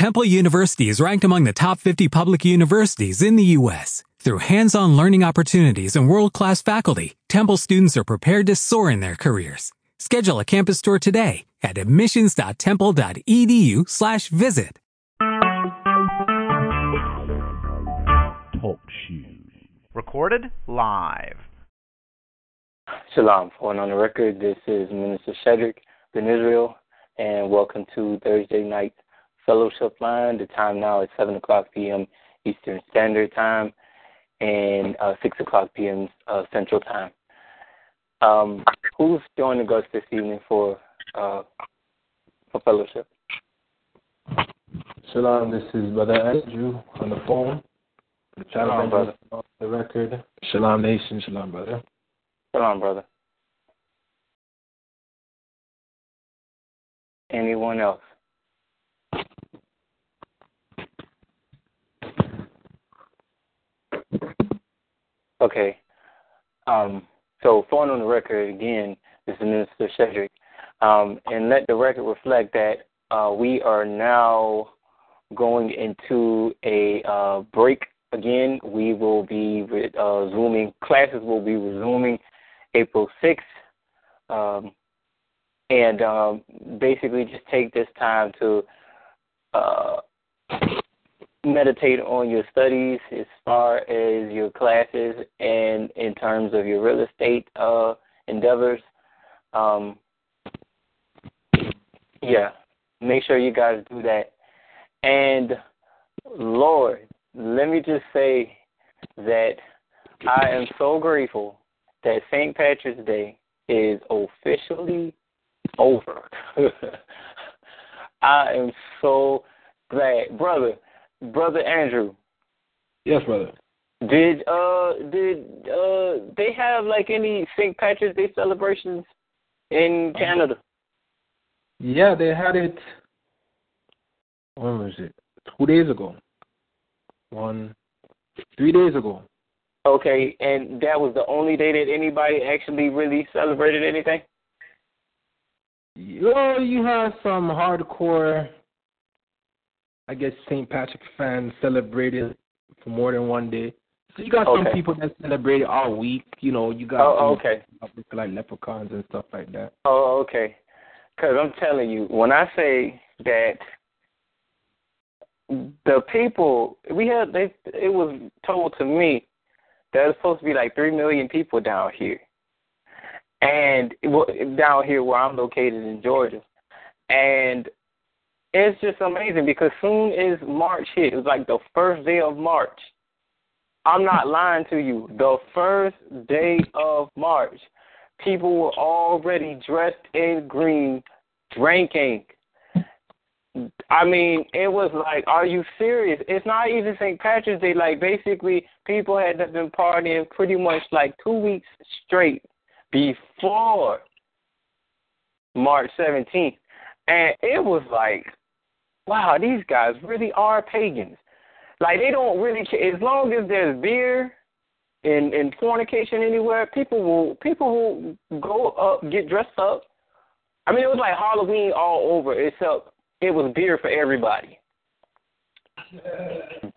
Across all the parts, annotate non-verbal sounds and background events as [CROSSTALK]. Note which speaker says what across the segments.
Speaker 1: Temple University is ranked among the top 50 public universities in the U.S. Through hands-on learning opportunities and world-class faculty, Temple students are prepared to soar in their careers. Schedule a campus tour today at admissions.temple.edu/visit.
Speaker 2: Talk shoes. Recorded live.
Speaker 3: Shalom. For on the record, this is Minister Shedrick Ben Israel, and welcome to Thursday night fellowship line. The time now is 7 o'clock p.m. Eastern Standard Time and uh, 6 o'clock p.m. Uh, Central Time. Um, who's joining us this evening for uh, for fellowship?
Speaker 4: Shalom, this is Brother Andrew on the phone.
Speaker 3: Shalom, brother.
Speaker 4: On the record. Shalom Nation, shalom, brother.
Speaker 3: Shalom, brother. Anyone else? Okay. Um, so, phone on the record again, this is Minister Cedric. Um, and let the record reflect that uh, we are now going into a uh, break again. We will be uh, zooming, classes will be resuming April 6th. Um, and um, basically just take this time to uh, meditate on your studies as far as your classes and in terms of your real estate uh, endeavors. Um, yeah, make sure you guys do that. And Lord, let me just say that I am so grateful that St. Patrick's Day is officially over. [LAUGHS] I am so glad, brother brother Andrew.
Speaker 4: Yes, brother.
Speaker 3: Did uh did uh they have like any St. Patrick's Day celebrations in Canada?
Speaker 4: Yeah, they had it. When was it? Two days ago. One, three days ago.
Speaker 3: Okay, and that was the only day that anybody actually really celebrated anything.
Speaker 4: Well, you have some hardcore I guess St. Patrick fans celebrated for more than one day. So you got
Speaker 3: okay.
Speaker 4: some people that celebrate all week. You know, you got
Speaker 3: oh, okay,
Speaker 4: like leprechauns and stuff like that.
Speaker 3: Oh, okay. Because I'm telling you, when I say that the people we had, they it was told to me that it's supposed to be like three million people down here, and down here where I'm located in Georgia, and it's just amazing because soon as March hit, it was like the first day of March. I'm not [LAUGHS] lying to you. The first day of March, people were already dressed in green, drinking. I mean, it was like, are you serious? It's not even St. Patrick's Day. Like, basically, people had been partying pretty much like two weeks straight before March 17th. And it was like, wow, these guys really are pagans. Like they don't really care. As long as there's beer and and fornication anywhere, people will people will go up, get dressed up. I mean, it was like Halloween all over, except it was beer for everybody.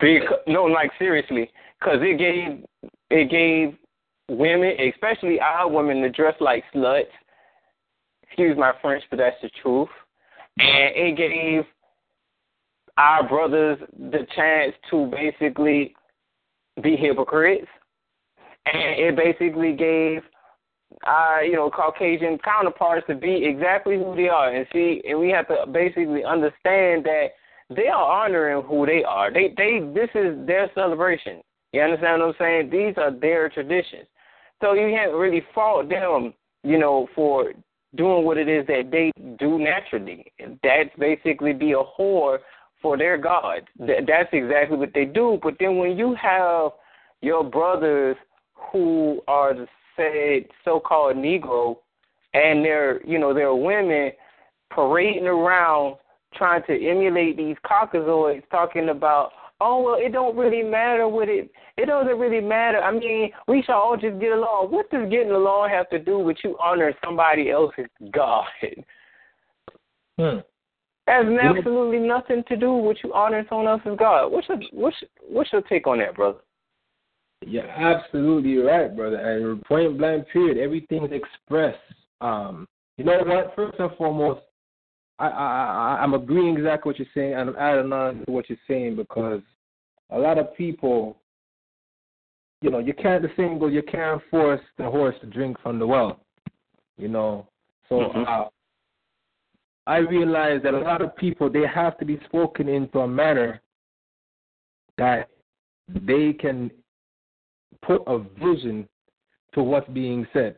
Speaker 3: Because, no, like seriously, because it gave it gave women, especially our women, to dress like sluts. Excuse my French, but that's the truth. And it gave our brothers the chance to basically be hypocrites, and it basically gave our you know Caucasian counterparts to be exactly who they are, and see, and we have to basically understand that they are honoring who they are. They they this is their celebration. You understand what I'm saying? These are their traditions. So you can't really fault them, you know, for doing what it is that they do naturally. That's basically be a whore for their God. That's exactly what they do. But then when you have your brothers who are the said so-called Negro, and they're you know they're women parading around trying to emulate these Caucasoids, talking about oh well it don't really matter what it it doesn't really matter. I mean we should all just get along. What does getting along have to do with you honoring somebody else's God?
Speaker 4: Hmm.
Speaker 3: Has absolutely nothing to do with you honoring someone else's God. What's your what's what's your take on that, brother?
Speaker 4: You're absolutely right, brother. And point blank period, everything's expressed. Um, you know what? First and foremost, I, I, I I'm agreeing exactly what you're saying, and I'm adding on to what you're saying because a lot of people, you know, you can't the saying goes, you can't force the horse to drink from the well. You know, so mm-hmm. uh, I realize that a lot of people they have to be spoken into a manner that they can put a vision to what's being said.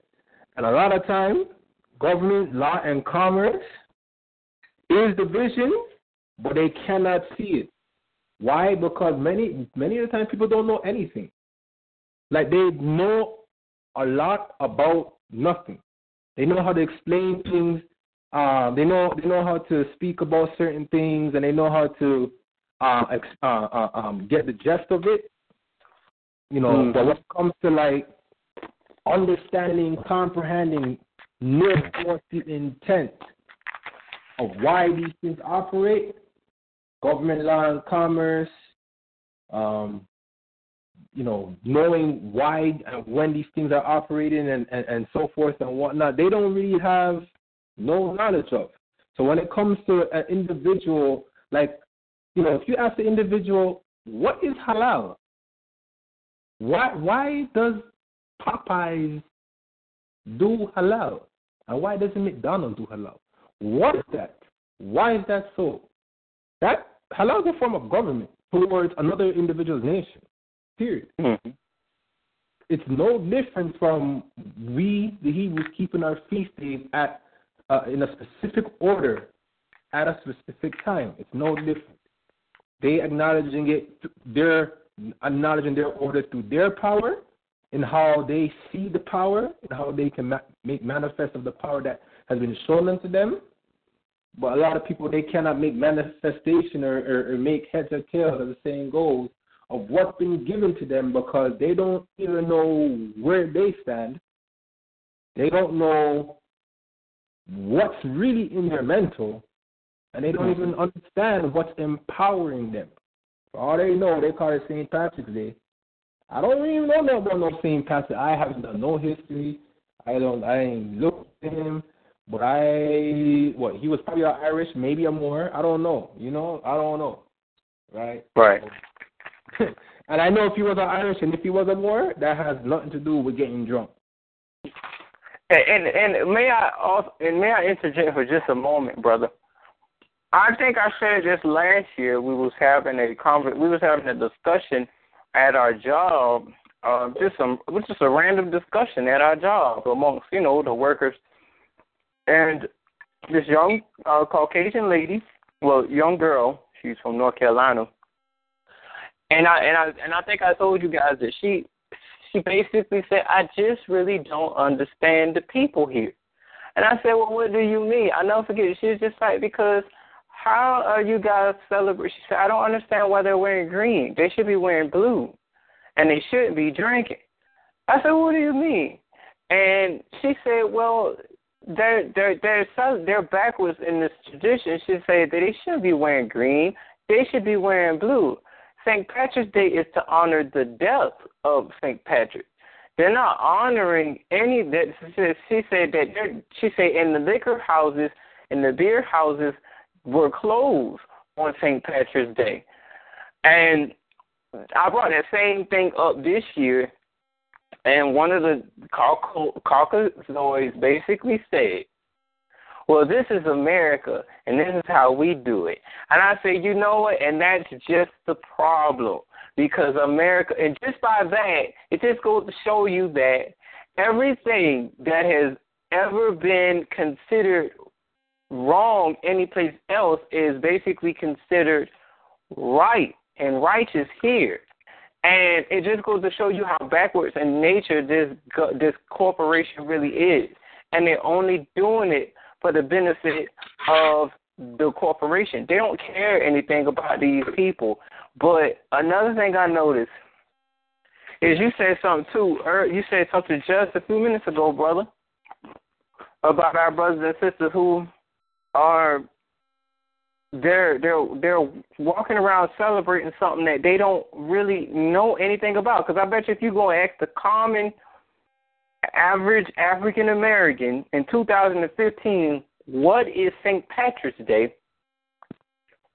Speaker 4: And a lot of times, government, law, and commerce is the vision, but they cannot see it. Why? Because many many of the time people don't know anything. Like they know a lot about nothing. They know how to explain things. Uh, they know they know how to speak about certain things, and they know how to uh, ex- uh, uh, um, get the gist of it. You know, mm. but when it comes to like understanding, comprehending, know what's the intent of why these things operate, government law and commerce, um, you know, knowing why and when these things are operating and, and, and so forth and whatnot, they don't really have no knowledge of. So when it comes to an individual, like, you know, if you ask the individual, what is halal? Why why does Popeyes do halal? And why doesn't McDonald's do halal? What is that? Why is that so? That halal is a form of government towards another individual's nation. Period. Mm-hmm. It's no different from we, the Hebrews, keeping our feast days at uh, in a specific order at a specific time. It's no different. They acknowledging it, they're acknowledging their order through their power and how they see the power and how they can ma- make manifest of the power that has been shown unto them. But a lot of people they cannot make manifestation or, or, or make heads or tails, as the saying goes, of what's been given to them because they don't even know where they stand. They don't know what's really in their mental, and they don't even understand what's empowering them. For all they know, they call it St. Patrick's Day. I don't even know nothing about no St. Patrick. I haven't done no history. I don't. I ain't looked at him. But I, what he was probably Irish, maybe a more. I don't know. You know, I don't know. Right.
Speaker 3: Right. [LAUGHS]
Speaker 4: and I know if he was an Irish and if he was a Moor, that has nothing to do with getting drunk.
Speaker 3: And, and may I also and may I interject for just a moment, brother? I think I said this last year. We was having a conver- we was having a discussion at our job, uh, just some just a random discussion at our job amongst you know the workers, and this young uh, Caucasian lady, well, young girl, she's from North Carolina, and I and I and I think I told you guys that she she basically said, I just really don't understand the people here. And I said, Well, what do you mean? I never forget. She was just like, Because how are you guys celebrating? She said, I don't understand why they're wearing green. They should be wearing blue. And they shouldn't be drinking. I said, What do you mean? And she said, Well, they're they're they're so, they're backwards in this tradition. She said that they shouldn't be wearing green. They should be wearing blue. St. Patrick's Day is to honor the death of St. Patrick. They're not honoring any that she said that she said in the liquor houses and the beer houses were closed on St. Patrick's Day. And I brought that same thing up this year and one of the caucasoids basically said well, this is America, and this is how we do it. And I say, you know what? And that's just the problem. Because America, and just by that, it just goes to show you that everything that has ever been considered wrong anyplace else is basically considered right and righteous here. And it just goes to show you how backwards in nature this this corporation really is, and they're only doing it for the benefit of the corporation. They don't care anything about these people. But another thing I noticed is you said something too. Er, you said something just a few minutes ago, brother, about our brothers and sisters who are they're they're they're walking around celebrating something that they don't really know anything about. Because I bet you if you go and ask the common average African American in 2015 what is St. Patrick's Day,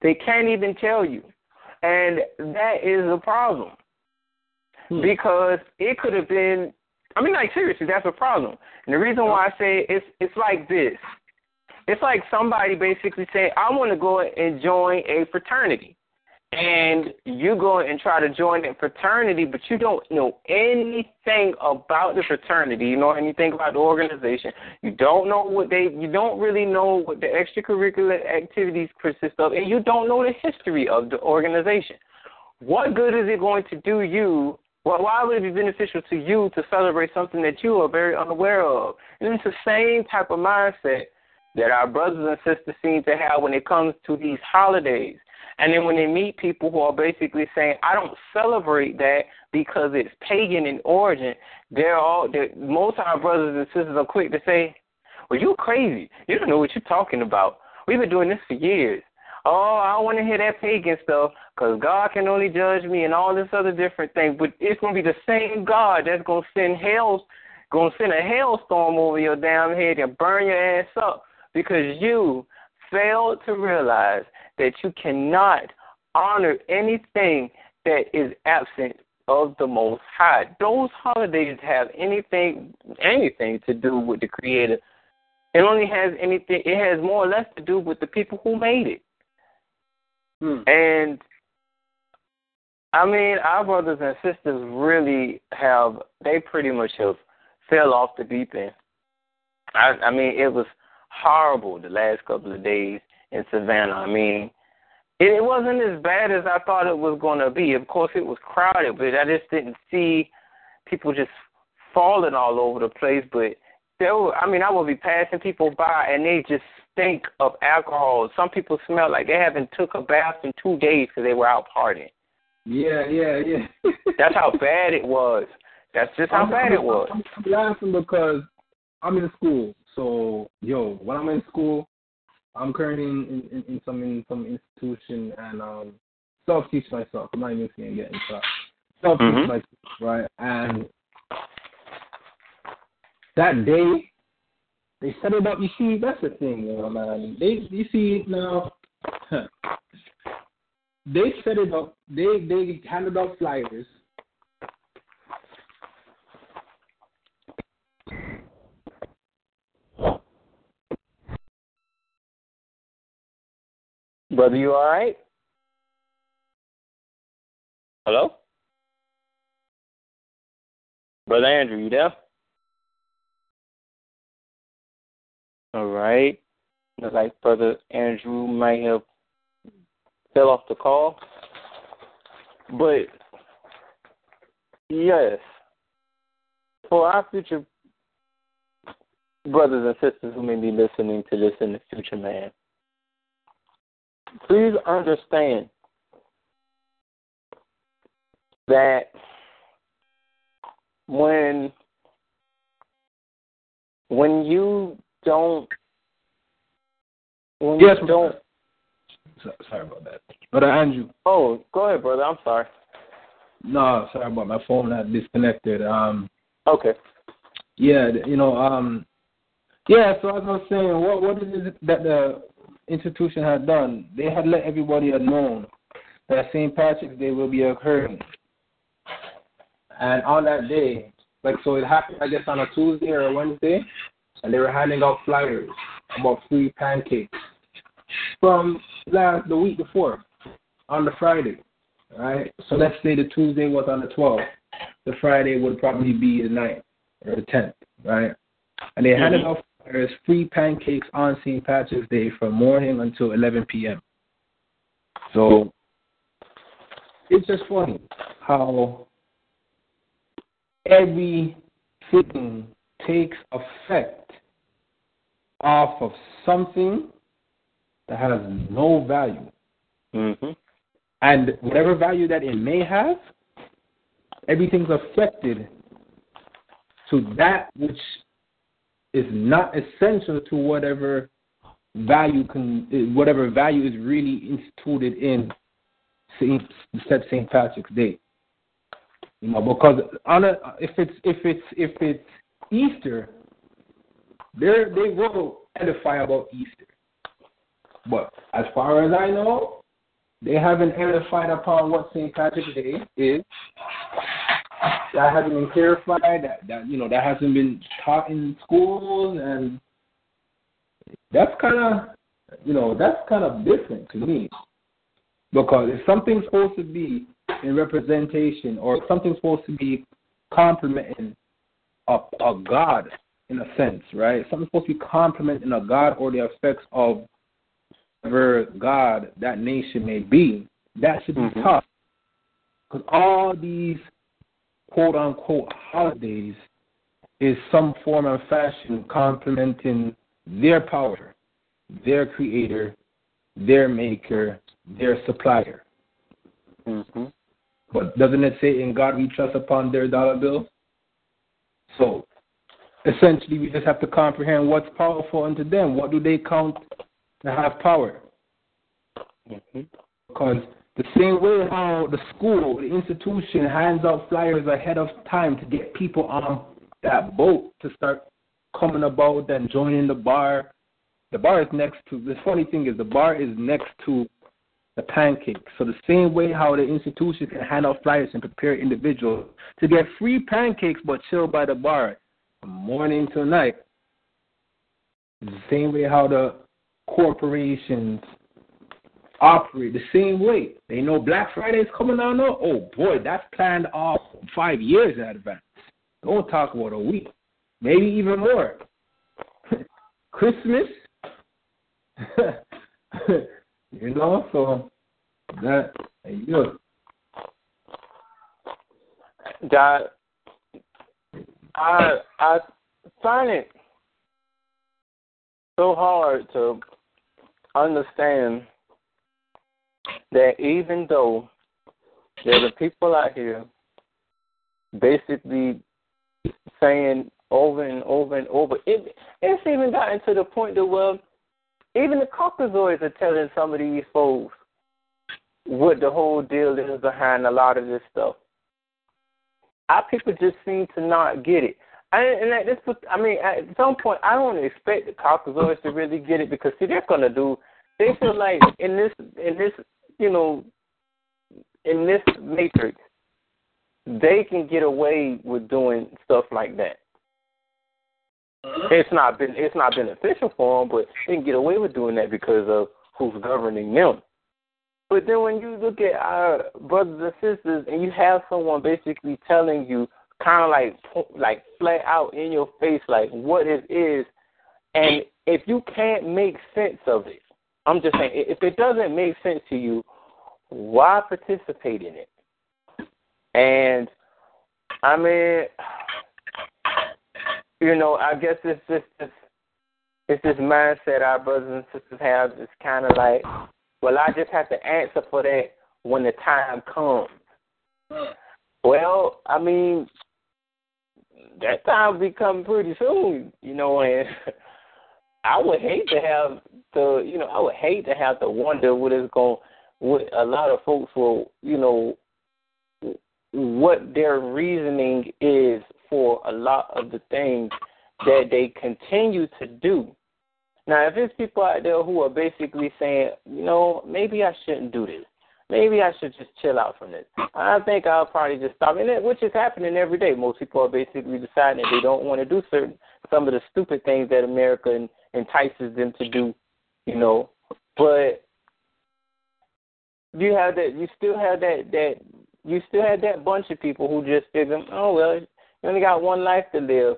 Speaker 3: they can't even tell you, and that is a problem hmm. because it could have been. I mean, like seriously, that's a problem. And the reason why I say it's it's like this it's like somebody basically saying, I want to go and join a fraternity. And you go and try to join a fraternity, but you don't know anything about the fraternity. You know anything about the organization. You don't know what they. You don't really know what the extracurricular activities consist of, and you don't know the history of the organization. What good is it going to do you well, why would it be beneficial to you to celebrate something that you are very unaware of? And it's the same type of mindset that our brothers and sisters seem to have when it comes to these holidays. And then when they meet people who are basically saying, I don't celebrate that because it's pagan in origin, they're all, they're, most of our brothers and sisters are quick to say, Well, you're crazy. You don't know what you're talking about. We've been doing this for years. Oh, I don't want to hear that pagan stuff because God can only judge me and all this other different thing. But it's going to be the same God that's going to send hell's, going to send a hailstorm over your damn head and burn your ass up because you failed to realize that you cannot honor anything that is absent of the Most High. Those holidays have anything anything to do with the Creator. It only has anything. It has more or less to do with the people who made it. Hmm. And I mean, our brothers and sisters really have. They pretty much have fell off the deep end. I, I mean, it was horrible the last couple of days in Savannah. I mean, it, it wasn't as bad as I thought it was going to be. Of course, it was crowded, but I just didn't see people just falling all over the place. But there, were, I mean, I would be passing people by, and they just stink of alcohol. Some people smell like they haven't took a bath in two days because they were out partying.
Speaker 4: Yeah, yeah, yeah. [LAUGHS]
Speaker 3: That's how bad it was. That's just how
Speaker 4: I'm,
Speaker 3: bad
Speaker 4: I'm,
Speaker 3: it was.
Speaker 4: I'm laughing because I'm in school so, yo, when I'm in school, I'm currently in, in, in some in some institution and um self teach myself. I'm not even saying get into self teach mm-hmm. myself, right? And that day they set it up. You see, that's the thing, you know, man. They you see now. [LAUGHS] they set it up. They they handed out flyers
Speaker 3: Brother, you all right? Hello? Brother Andrew, you there? All right. Looks like Brother Andrew might have fell off the call. But yes, for our future brothers and sisters who may be listening to this in the future, man, please understand that when when you don't when
Speaker 4: yes,
Speaker 3: you don't
Speaker 4: sorry about that. Brother Andrew.
Speaker 3: Oh, go ahead, brother. I'm sorry.
Speaker 4: No, sorry about my phone had disconnected. Um
Speaker 3: Okay.
Speaker 4: Yeah, you know, um yeah, so as I was saying, what what is it that the institution had done, they had let everybody know that St. Patrick's Day will be occurring. And on that day, like so it happened I guess on a Tuesday or a Wednesday, and they were handing out flyers about free pancakes from last the week before on the Friday. Right? So let's say the Tuesday was on the twelfth. The Friday would probably be the 9th or the tenth, right? And they handed mm-hmm. out there's free pancakes on St. Patrick's Day from morning until 11 p.m. So it's just funny how everything takes effect off of something that has no value.
Speaker 3: Mm-hmm.
Speaker 4: And whatever value that it may have, everything's affected to that which is not essential to whatever value can whatever value is really instituted in Saint said Saint Patrick's Day. You know, because on a, if it's if it's if it's Easter, they they will edify about Easter. But as far as I know, they haven't edified upon what St. Patrick's Day is. That hasn't been clarified. That that you know that hasn't been taught in schools, and that's kind of you know that's kind of different to me. Because if something's supposed to be in representation, or something's supposed to be complimenting a, a God in a sense, right? Something's supposed to be complimenting a God or the effects of whatever God that nation may be. That should be mm-hmm. taught. Because all these quote unquote holidays is some form of fashion complimenting their power, their creator, their maker, their supplier.
Speaker 3: Mm-hmm.
Speaker 4: But doesn't it say, in God we trust upon their dollar bill? So essentially, we just have to comprehend what's powerful unto them. What do they count to have power?
Speaker 3: Mm-hmm.
Speaker 4: Because the same way how the school, the institution hands out flyers ahead of time to get people on that boat to start coming about and joining the bar. The bar is next to the funny thing is the bar is next to the pancakes. So the same way how the institution can hand out flyers and prepare individuals to get free pancakes but chill by the bar from morning till night. The same way how the corporations operate the same way. They know Black Friday is coming on. Oh boy, that's planned off five years in advance. Don't talk about a week, maybe even more. [LAUGHS] Christmas, [LAUGHS] you know. So that you know.
Speaker 3: That I I find it so hard to understand that even though there are people out here basically saying over and over and over, it, it's even gotten to the point that well, even the Caucasoids are telling some of these folks what the whole deal is behind a lot of this stuff. Our people just seem to not get it. And, and at this, I mean, at some point, I don't expect the Caucasoids to really get it because see, they're gonna do. They feel like in this in this you know, in this matrix, they can get away with doing stuff like that. It's not been it's not beneficial for them, but they can get away with doing that because of who's governing them. But then when you look at our brothers and sisters, and you have someone basically telling you, kind of like like flat out in your face, like what it is, and if you can't make sense of it, I'm just saying, if it doesn't make sense to you, why participate in it? And I mean, you know, I guess it's just this, it's this mindset our brothers and sisters have. It's kind of like, well, I just have to answer for that when the time comes. Well, I mean, that time will be coming pretty soon, you know, and [LAUGHS] I would hate to have the, you know, I would hate to have to wonder what is going what a lot of folks will, you know, what their reasoning is for a lot of the things that they continue to do. Now, if there's people out there who are basically saying, you know, maybe I shouldn't do this. Maybe I should just chill out from this. I think I'll probably just stop. And it, which is happening every day. Most people are basically deciding that they don't want to do certain some of the stupid things that America entices them to do, you know. But you have that you still have that that you still have that bunch of people who just figure, oh well, you only got one life to live.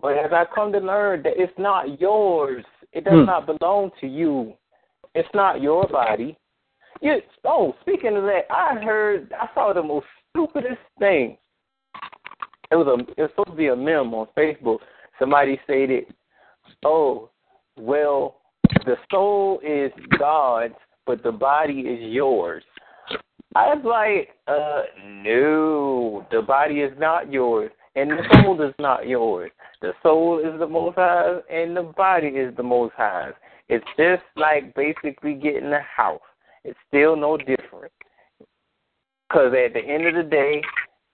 Speaker 3: But as I come to learn that it's not yours, it does hmm. not belong to you. It's not your body. You, oh, speaking of that, I heard I saw the most stupidest thing. It was a it was supposed to be a meme on Facebook. Somebody stated, "Oh, well, the soul is God's but the body is yours. I was like, uh, no, the body is not yours, and the soul is not yours. The soul is the Most High, and the body is the Most High. It's just like basically getting a house. It's still no different. Because at the end of the day,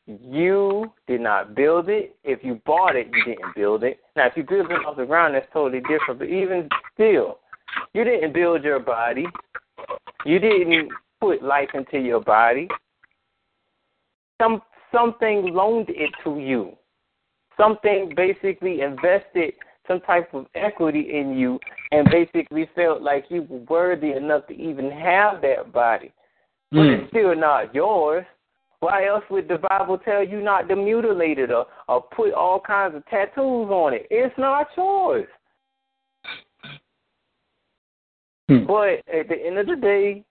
Speaker 3: you did not build it. If you bought it, you didn't build it. Now, if you build it off the ground, that's totally different. But even still, you didn't build your body. You didn't put life into your body. Some something loaned it to you. Something basically invested some type of equity in you and basically felt like you were worthy enough to even have that body. But mm. it's still not yours. Why else would the Bible tell you not to mutilate it or, or put all kinds of tattoos on it? It's not yours. Hmm. But at the end of the day,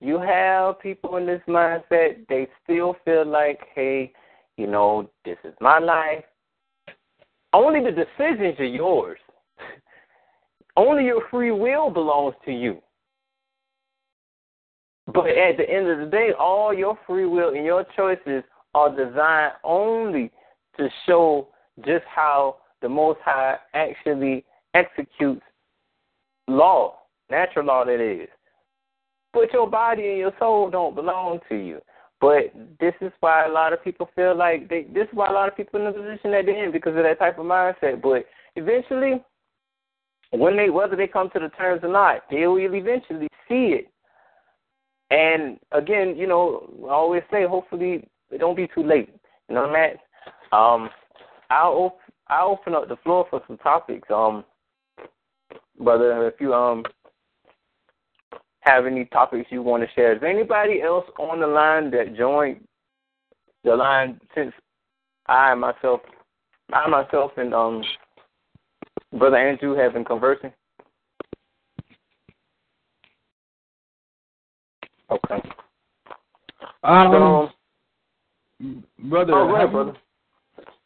Speaker 3: you have people in this mindset, they still feel like, hey, you know, this is my life. Only the decisions are yours. [LAUGHS] Only your free will belongs to you. But at the end of the day, all your free will and your choices are designed only to show just how the Most High actually executes law, natural law that is. But your body and your soul don't belong to you. But this is why a lot of people feel like they. This is why a lot of people in the position that they're in because of that type of mindset. But eventually, when they whether they come to the terms or not, they will eventually see it. And again, you know, I always say, hopefully, it don't be too late. You know, Matt. Um, I'll op- I'll open up the floor for some topics. Um, brother, if you um have any topics you want to share. Is anybody else on the line that joined the line since I myself, I myself and um, brother Andrew have been conversing? Okay.
Speaker 4: Um, so, brother,
Speaker 3: oh, ahead, brother.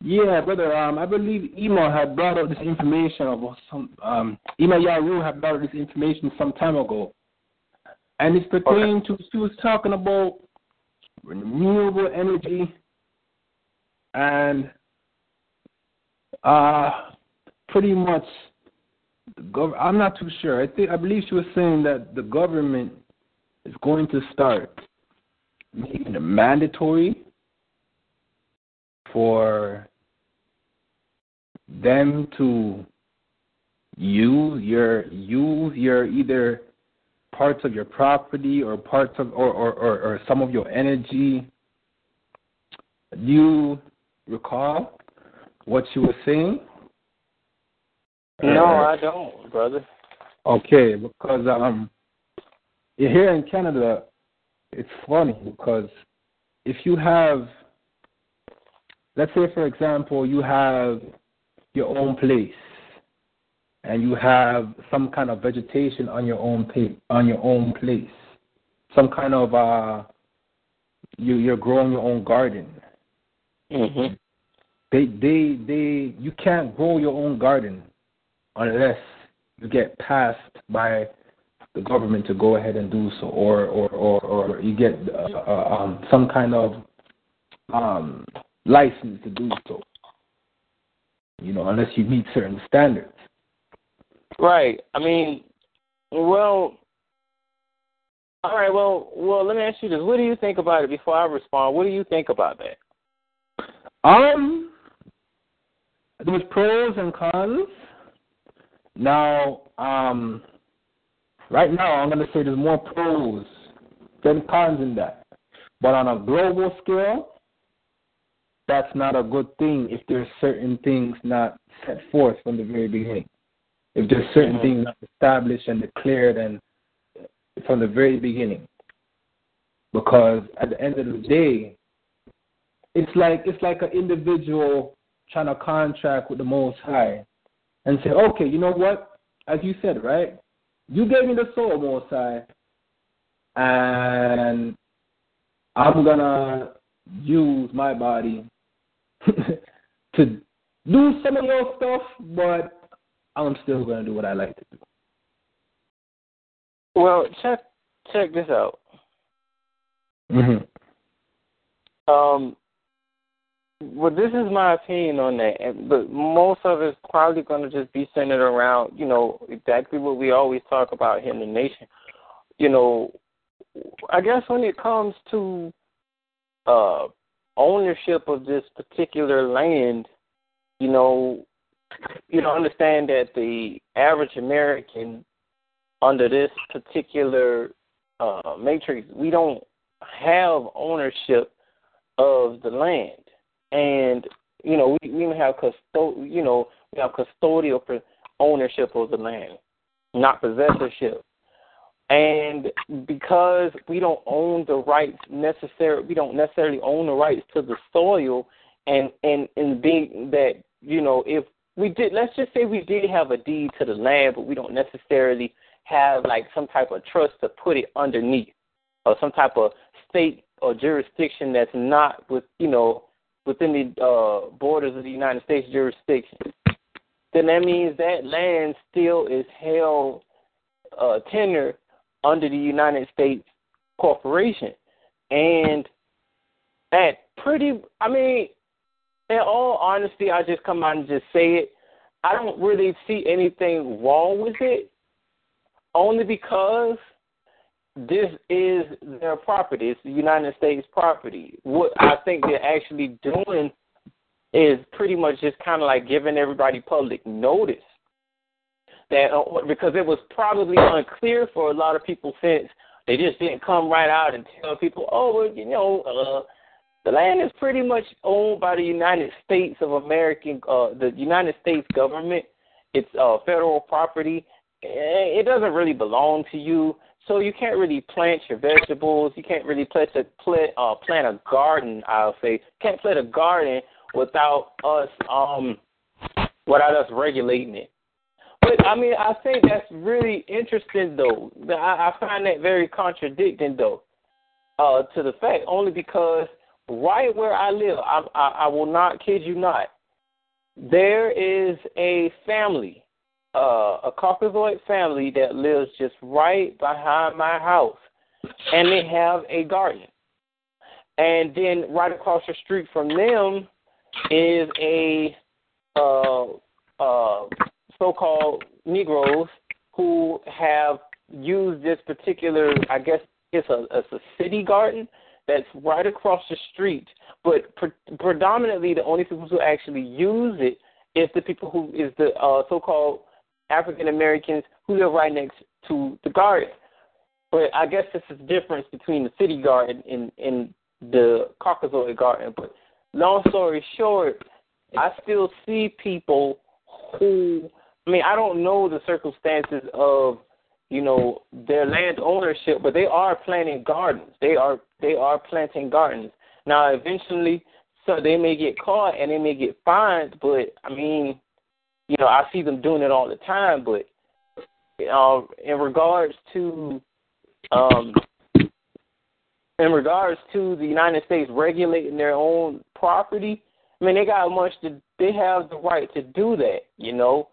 Speaker 4: Yeah, brother. Um, I believe Ema had brought out this information about some. Um, Ema Yaru had brought out this information some time ago and it's pertaining okay. to she was talking about renewable energy and uh pretty much the gov- I'm not too sure. I think I believe she was saying that the government is going to start making it mandatory for them to use your use your either parts of your property or parts of or, or, or, or some of your energy. Do you recall what you were saying?
Speaker 3: No, uh, I don't, brother.
Speaker 4: Okay, because um, here in Canada, it's funny because if you have, let's say for example, you have your own place and you have some kind of vegetation on your own pa- on your own place, some kind of uh, you you're growing your own garden.
Speaker 3: Mm-hmm.
Speaker 4: They they they you can't grow your own garden unless you get passed by the government to go ahead and do so, or or or, or you get uh, uh, um, some kind of um, license to do so. You know, unless you meet certain standards.
Speaker 3: Right. I mean, well, all right. Well, well, let me ask you this: What do you think about it? Before I respond, what do you think about that?
Speaker 4: Um, there's pros and cons. Now, um, right now, I'm going to say there's more pros than cons in that. But on a global scale, that's not a good thing if there's certain things not set forth from the very beginning if there's certain mm-hmm. things not established and declared and from the very beginning. Because at the end of the day, it's like it's like an individual trying to contract with the Most High and say, okay, you know what? As you said, right? You gave me the soul, Most High, and I'm gonna use my body [LAUGHS] to do some of your stuff, but I'm still to do what I like to do.
Speaker 3: Well, check check this out.
Speaker 4: Mm-hmm.
Speaker 3: Um, well, this is my opinion on that, but most of it's probably going to just be centered around, you know, exactly what we always talk about here in the nation. You know, I guess when it comes to uh ownership of this particular land, you know, you know, understand that the average American under this particular uh, matrix, we don't have ownership of the land, and you know, we we have custo- you know, we have custodial ownership of the land, not possessorship. And because we don't own the rights necessary, we don't necessarily own the rights to the soil, and and and being that you know if we did, let's just say we did have a deed to the land, but we don't necessarily have like some type of trust to put it underneath, or some type of state or jurisdiction that's not with you know within the uh, borders of the United States jurisdiction. Then that means that land still is held uh, tender under the United States corporation. And at pretty, I mean, in all honesty, I just come out and just say it. I don't really see anything wrong with it, only because this is their property. It's the United States property. What I think they're actually doing is pretty much just kind of like giving everybody public notice that uh, because it was probably unclear for a lot of people since they just didn't come right out and tell people, oh, well, you know, uh, the land is pretty much owned by the United States of American, uh, the United States government. It's uh, federal property. It doesn't really belong to you, so you can't really plant your vegetables. You can't really plant a plant, uh, plant a garden. I'll say can't plant a garden without us um without us regulating it. But I mean, I think that's really interesting, though. I, I find that very contradicting, though, uh, to the fact only because right where I live, I, I, I will not kid you not, there is a family, uh, a Caucasoid family that lives just right behind my house, and they have a garden. And then right across the street from them is a uh, uh, so-called Negroes who have used this particular, I guess it's a, it's a city garden that's right across the street. But pre- predominantly, the only people who actually use it is the people who is the uh, so-called African Americans who live right next to the garden. But I guess this is the difference between the city garden and, and the Caucasoid garden. But long story short, I still see people who I mean, I don't know the circumstances of, you know, their land ownership, but they are planting gardens. They are they are planting gardens. Now, eventually, so they may get caught and they may get fined, but I mean, you know, I see them doing it all the time. But uh, in regards to, um, in regards to the United States regulating their own property, I mean, they got much to. They have the right to do that. You know,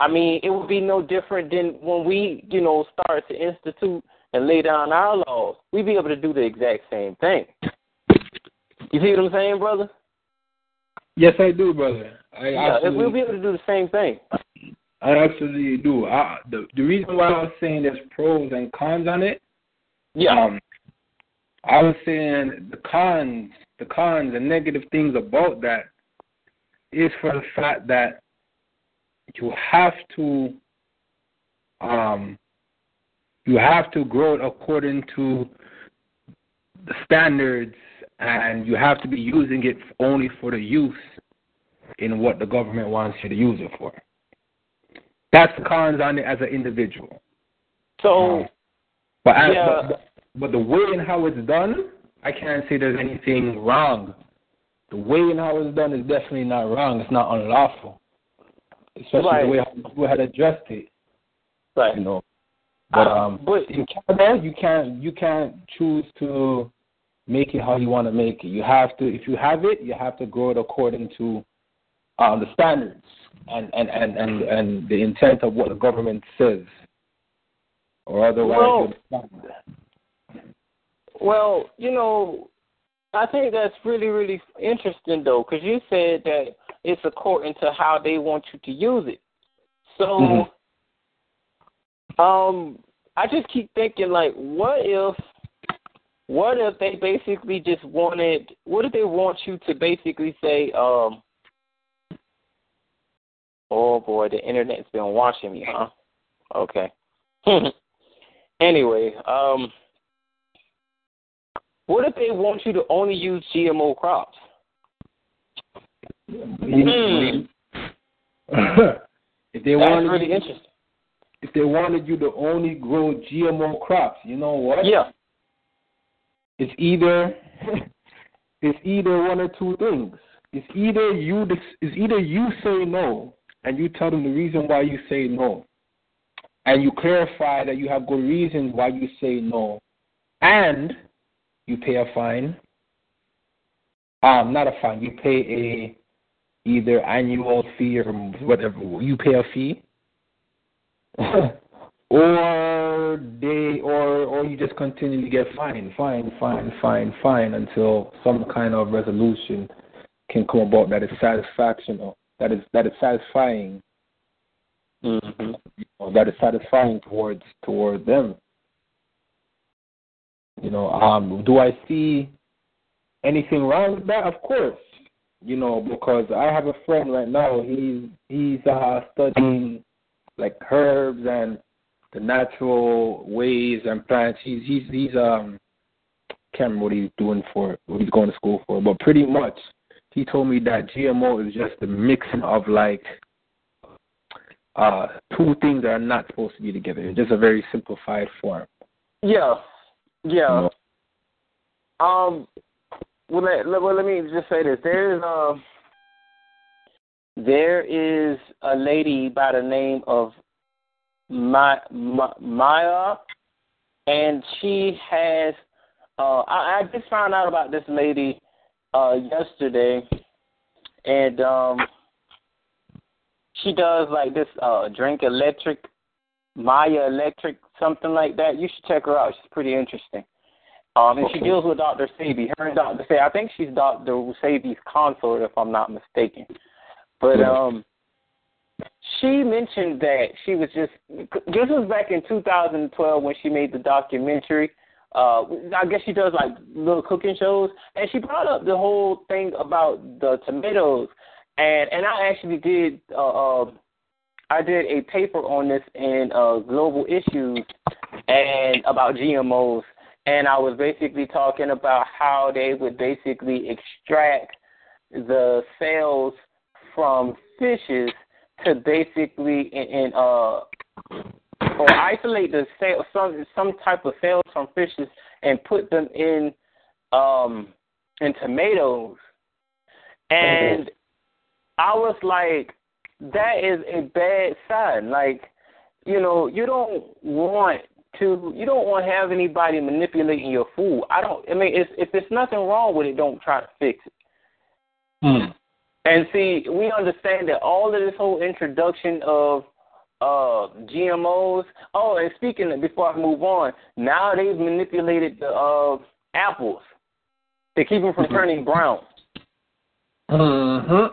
Speaker 3: I mean, it would be no different than when we, you know, start to institute and lay down our laws. We'd be able to do the exact same thing. You see what I'm saying, brother?
Speaker 4: Yes, I do, brother. I
Speaker 3: yeah, we'll be able to do the same thing.
Speaker 4: I absolutely do. I, the the reason why I was saying there's pros and cons on it.
Speaker 3: Yeah.
Speaker 4: Um, I was saying the cons, the cons, the negative things about that is for the fact that you have to um, you have to grow it according to the standards and you have to be using it only for the use in what the government wants you to use it for. That's the cons on it as an individual.
Speaker 3: So, um,
Speaker 4: but, as, yeah. but, but the way and how it's done, I can't say there's anything wrong. The way and how it's done is definitely not wrong. It's not unlawful especially right. the way we had addressed it.
Speaker 3: Right.
Speaker 4: You know. But
Speaker 3: uh,
Speaker 4: um,
Speaker 3: but
Speaker 4: in Canada, you can't you can't choose to make it how you want to make it. You have to if you have it, you have to grow it according to um, the standards and, and, and, and, and the intent of what the government says, or otherwise.
Speaker 3: Well, well, you know, I think that's really, really interesting though, because you said that it's according to how they want you to use it. So, mm-hmm. um, I just keep thinking like, what if, what if they basically just wanted, what if they want you to basically say, um, oh boy, the internet's been watching me, huh? Okay. [LAUGHS] anyway, um, what if they want you to only use GMO crops?
Speaker 4: Hmm. [LAUGHS] if they
Speaker 3: That's
Speaker 4: wanted
Speaker 3: really
Speaker 4: you,
Speaker 3: interesting.
Speaker 4: If they wanted you to only grow GMO crops, you know what?
Speaker 3: Yeah.
Speaker 4: It's either [LAUGHS] it's either one or two things. It's either you it's either you say no and you tell them the reason why you say no, and you clarify that you have good reasons why you say no, and you pay a fine. Um, not a fine. You pay a either annual fee or whatever. You pay a fee, [LAUGHS] or they or or you just continue to get fined, fine, fine, fine, fine until some kind of resolution can come about that is satisfaction that is that is satisfying.
Speaker 3: Mm-hmm.
Speaker 4: Know, that is satisfying towards towards them. You know, um, do I see anything wrong with that? Of course. You know, because I have a friend right now. He's he's uh, studying like herbs and the natural ways and plants. He's he's he's um can't remember what he's doing for what he's going to school for, but pretty much he told me that GMO is just the mixing of like uh two things that are not supposed to be together. It's just a very simplified form.
Speaker 3: Yeah, yeah. Um. Well, let, well, let me just say this. There is uh, there is a lady by the name of Ma, Ma, Maya, and she has. Uh, I, I just found out about this lady uh, yesterday, and um, she does like this uh, drink electric, Maya Electric, something like that. You should check her out. She's pretty interesting. Um, and
Speaker 4: okay.
Speaker 3: she deals with Dr. Sebi. Her and Dr. Sebi. I think she's Dr. Sebi's consort, if I'm not mistaken. But um, she mentioned that she was just. This was back in 2012 when she made the documentary uh I guess she does like little cooking shows and she brought up the whole thing about the tomatoes and and I actually did uh, uh I did a paper on this in uh global issues and about GMOs and I was basically talking about how they would basically extract the cells from fishes to basically in, in uh or isolate the cell, some some type of cells from fishes and put them in um in tomatoes. And I was like, that is a bad sign. Like, you know, you don't want to you don't want to have anybody manipulating your food. I don't I mean it's if there's nothing wrong with it, don't try to fix it.
Speaker 4: Hmm.
Speaker 3: And see, we understand that all of this whole introduction of uh GMOs. Oh, and speaking of, before I move on, now they've manipulated the uh apples to keep them from mm-hmm. turning brown.
Speaker 4: Uh-huh.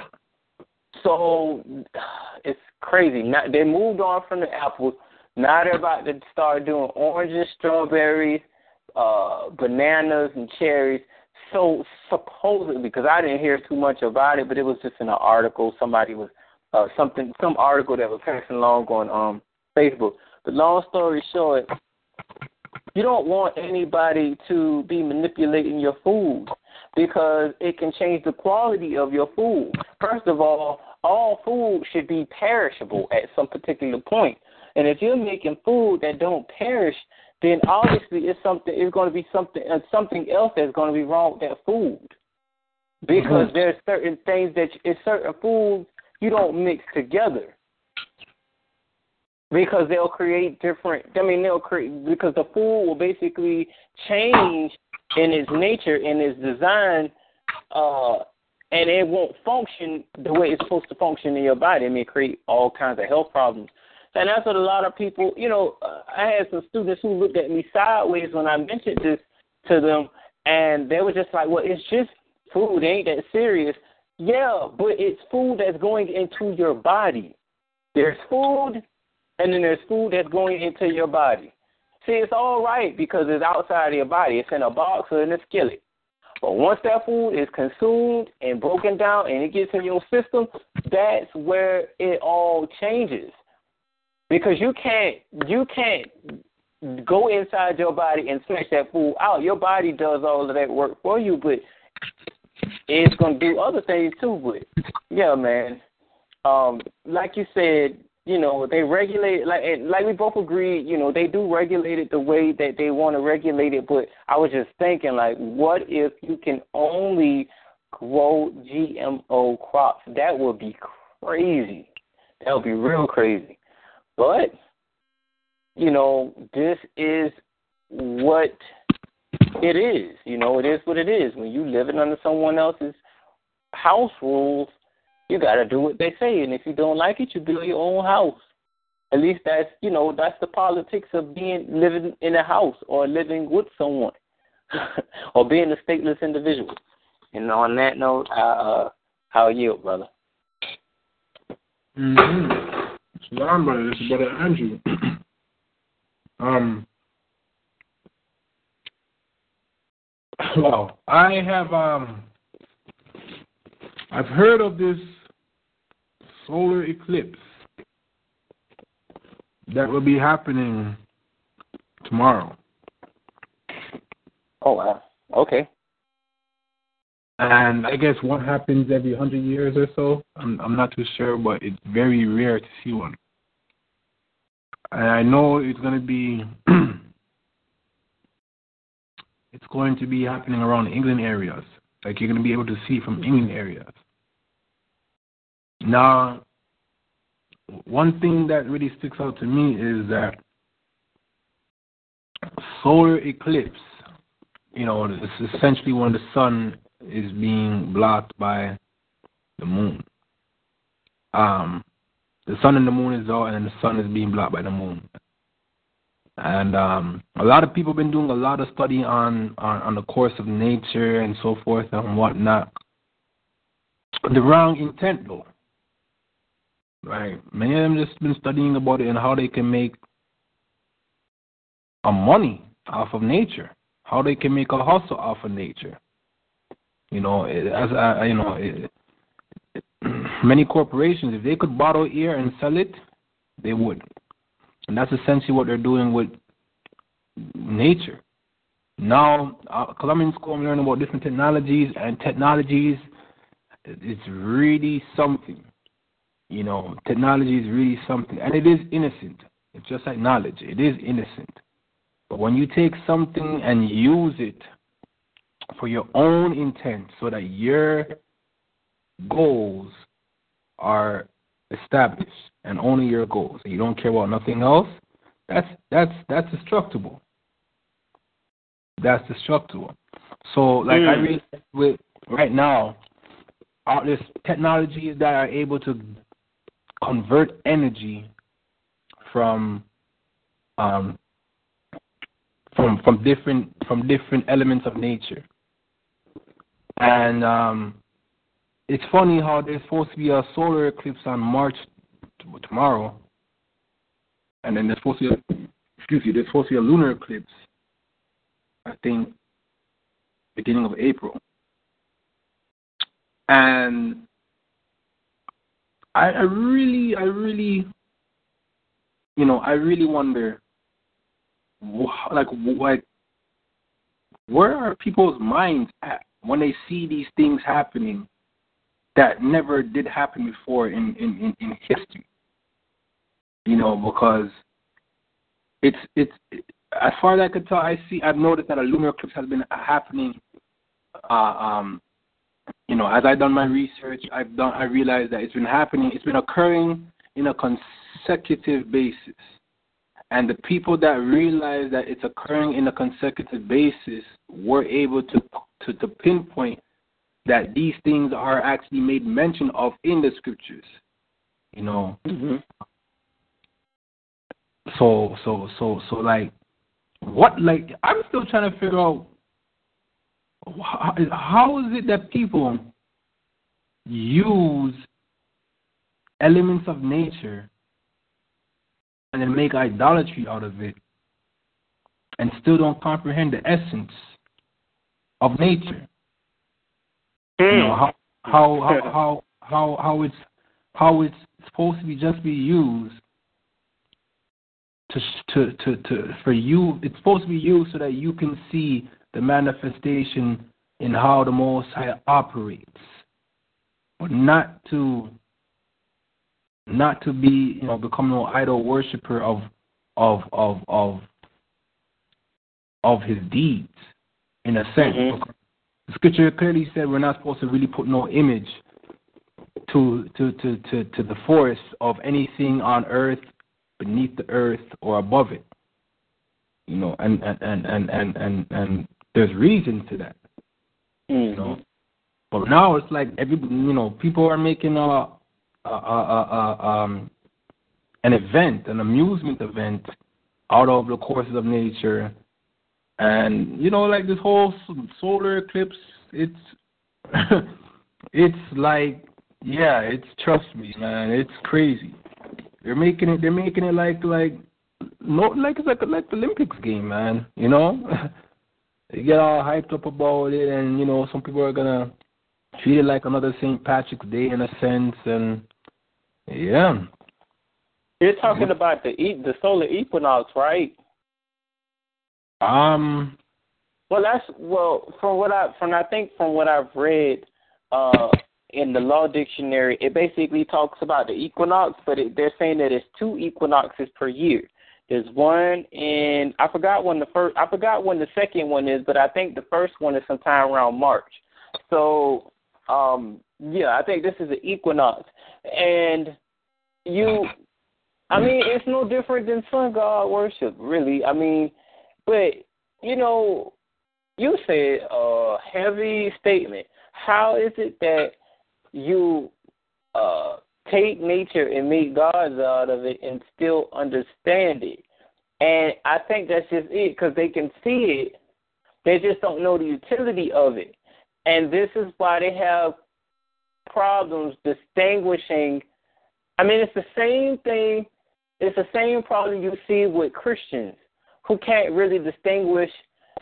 Speaker 3: So it's crazy. Now they moved on from the apples. Now they're about to start doing oranges, strawberries, uh, bananas, and cherries. So supposedly, because I didn't hear too much about it, but it was just in an article. Somebody was uh, something, some article that was passing along on um, Facebook. But long story short, you don't want anybody to be manipulating your food because it can change the quality of your food. First of all, all food should be perishable at some particular point. And if you're making food that don't perish, then obviously it's something it's going to be something uh, something else that's going to be wrong with that food. Because mm-hmm. there's certain things that it's certain foods you don't mix together because they'll create different. I mean, they'll create because the food will basically change in its nature in its design, uh, and it won't function the way it's supposed to function in your body. It may create all kinds of health problems. And that's what a lot of people, you know, uh, I had some students who looked at me sideways when I mentioned this to them, And they were just like, well, it's just food. It ain't that serious. Yeah, but it's food that's going into your body. There's food, and then there's food that's going into your body. See, it's all right because it's outside of your body. It's in a box or in a skillet. But once that food is consumed and broken down and it gets in your system, that's where it all changes. Because you can't you can't go inside your body and flush that food out. Your body does all of that work for you, but it's gonna do other things too. But yeah, man. Um, like you said, you know, they regulate like like we both agree, you know, they do regulate it the way that they want to regulate it. But I was just thinking, like, what if you can only grow GMO crops? That would be crazy. That would be real crazy. But you know, this is what it is. You know, it is what it is. When you living under someone else's house rules, you got to do what they say. And if you don't like it, you build your own house. At least that's you know that's the politics of being living in a house or living with someone, [LAUGHS] or being a stateless individual. And on that note, I uh, how you, brother?
Speaker 4: Mm-hmm. Salam, brother. This is brother Andrew. [CLEARS THROAT] um, [COUGHS] well, I have um, I've heard of this solar eclipse that will be happening tomorrow.
Speaker 3: Oh wow. Okay.
Speaker 4: And I guess what happens every hundred years or so. I'm I'm not too sure, but it's very rare to see one. And I know it's going to be [CLEARS THROAT] it's going to be happening around England areas. Like you're going to be able to see from England areas. Now, one thing that really sticks out to me is that solar eclipse, you know, it's essentially when the sun is being blocked by the moon. Um, the sun and the moon is out, and the sun is being blocked by the moon. And um, a lot of people have been doing a lot of study on, on on the course of nature and so forth and whatnot. The wrong intent, though. Right. Many of them just been studying about it and how they can make a money off of nature, how they can make a hustle off of nature. You know, as I, you know, [CLEARS THROAT] many corporations, if they could bottle air and sell it, they would, and that's essentially what they're doing with nature. Now, uh, Colombian school, I'm learning about different technologies, and technologies, it's really something. You know, technology is really something, and it is innocent. It's just like knowledge, it is innocent. But when you take something and use it for your own intent so that your goals are established and only your goals, and you don't care about nothing else, that's that's that's destructible. That's destructible. So, like mm. I read with right now, all this technologies that are able to convert energy from um, from from different from different elements of nature. And um, it's funny how there's supposed to be a solar eclipse on March t- tomorrow, and then there's supposed to be a, excuse me, there's supposed to be a lunar eclipse. I think beginning of April. And I, I really, I really, you know, I really wonder, like, like, where are people's minds at when they see these things happening that never did happen before in in in, in history? You know, because it's it's as far as I could tell, I see I've noticed that a lunar eclipse has been happening uh, um, you know, as I've done my research, I've done I realized that it's been happening, it's been occurring in a consecutive basis. And the people that realize that it's occurring in a consecutive basis were able to to, to pinpoint that these things are actually made mention of in the scriptures. You know. Mm-hmm. So so so so like what like I'm still trying to figure out how is it that people use elements of nature and then make idolatry out of it and still don't comprehend the essence of nature? You know, hmm. how how how how how, how it's how it's supposed to be just be used to, to to to for you it's supposed to be used so that you can see the manifestation in how the most high operates but not to not to be you know become no idol worshiper of of of of of his deeds in a sense
Speaker 3: Mhm.
Speaker 4: the scripture clearly said we're not supposed to really put no image to to to to, to the force of anything on earth, beneath the earth, or above it. You know, and and and and and and, and there's reason to that. You know, but now it's like every you know people are making a um an event, an amusement event out of the courses of nature. And you know, like this whole solar eclipse, it's [LAUGHS] it's like yeah, it's trust me, man, it's crazy. They're making it. They're making it like like no like it's like like the Olympics game, man. You know, [LAUGHS] they get all hyped up about it, and you know some people are gonna treat it like another St. Patrick's Day in a sense, and yeah,
Speaker 3: You're talking about the e- the solar equinox, right?
Speaker 4: um,
Speaker 3: Well, that's well from what I from I think from what I've read uh, in the law dictionary, it basically talks about the equinox, but it, they're saying that it's two equinoxes per year. There's one in I forgot when the first I forgot when the second one is, but I think the first one is sometime around March. So um yeah, I think this is an equinox, and you, I mean, it's no different than sun god worship, really. I mean, but you know, you said a heavy statement. How is it that you uh, take nature and make gods out of it and still understand it? And I think that's just it because they can see it, they just don't know the utility of it. And this is why they have problems distinguishing. I mean, it's the same thing. It's the same problem you see with Christians who can't really distinguish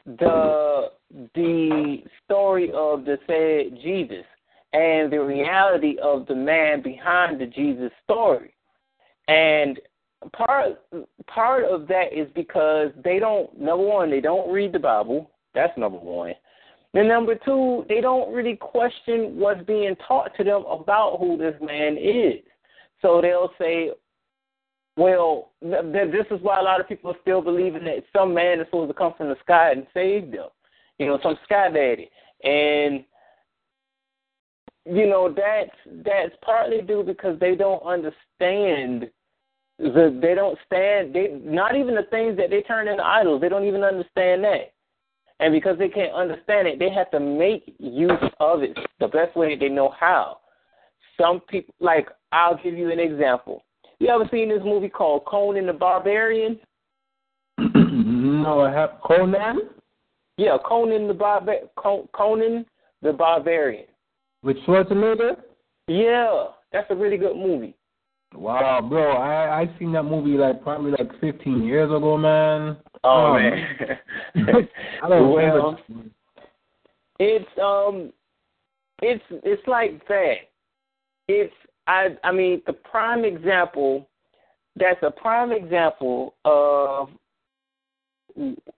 Speaker 3: the the story of the said Jesus and the reality of the man behind the Jesus story. And part part of that is because they don't number one, they don't read the Bible. That's number one. And number two, they don't really question what's being taught to them about who this man is. So they'll say, well, th- th- this is why a lot of people are still believing that some man is supposed to come from the sky and save them. You know, some sky daddy. And you know, that's that's partly due because they don't understand the they don't stand they not even the things that they turn into idols, they don't even understand that. And because they can't understand it, they have to make use of it the best way they know how. Some people like I'll give you an example. You ever seen this movie called Conan the Barbarian? [CLEARS THROAT]
Speaker 4: no, I have Conan
Speaker 3: Yeah, Conan the Barbar Con- Conan the Barbarian.
Speaker 4: with Schwarzenegger.
Speaker 3: Yeah, that's a really good movie.
Speaker 4: Wow, bro, I I seen that movie like probably like 15 years ago, man.
Speaker 3: Oh,
Speaker 4: Oh,
Speaker 3: man. [LAUGHS]
Speaker 4: I don't [LAUGHS]
Speaker 3: well,
Speaker 4: remember.
Speaker 3: it's um, it's it's like that. It's I I mean the prime example. That's a prime example of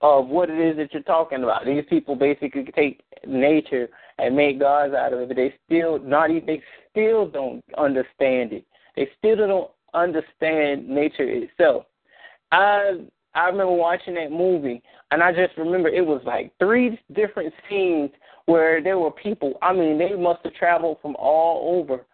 Speaker 3: of what it is that you're talking about. These people basically take nature and make gods out of it, but they still not even they still don't understand it. They still don't understand nature itself. I I remember watching that movie, and I just remember it was like three different scenes where there were people. I mean, they must have traveled from all over,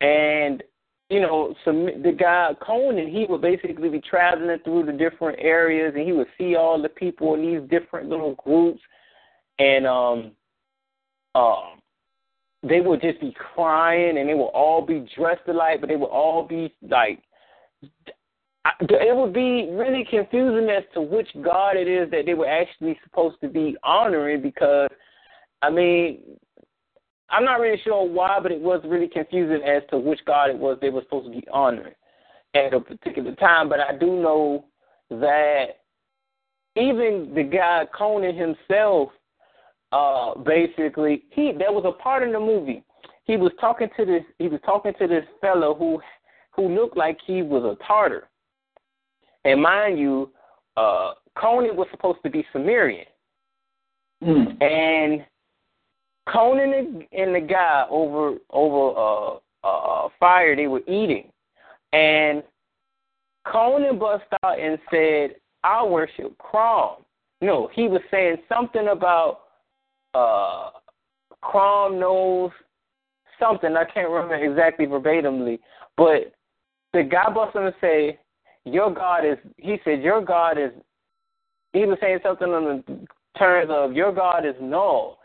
Speaker 3: and you know, some the guy Conan, he would basically be traveling through the different areas, and he would see all the people in these different little groups, and um, um, they would just be crying, and they would all be dressed alike, but they would all be like it would be really confusing as to which God it is that they were actually supposed to be honoring because I mean, I'm not really sure why, but it was really confusing as to which god it was they were supposed to be honoring at a particular time. But I do know that even the guy Conan himself, uh, basically, he there was a part in the movie. He was talking to this. He was talking to this fellow who who looked like he was a Tartar. And mind you, uh, Conan was supposed to be Cimmerian.
Speaker 5: Mm.
Speaker 3: And Conan and the guy over over uh, uh, fire they were eating, and Conan bust out and said, "I worship Crom." No, he was saying something about uh, Crom knows something. I can't remember exactly verbatimly, but the guy busts him and say, "Your God is." He said, "Your God is." He was saying something on the terms of, "Your God is null."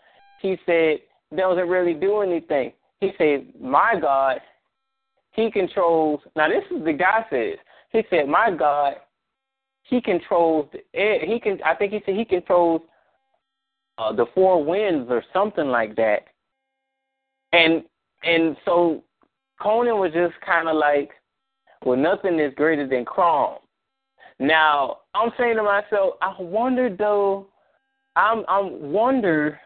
Speaker 3: he said doesn't really do anything. He said, My God, he controls now this is the guy says. He said, My God, he controls the air he can I think he said he controls uh, the four winds or something like that. And and so Conan was just kinda like, Well nothing is greater than Crom. Now, I'm saying to myself, I wonder though I'm I'm wonder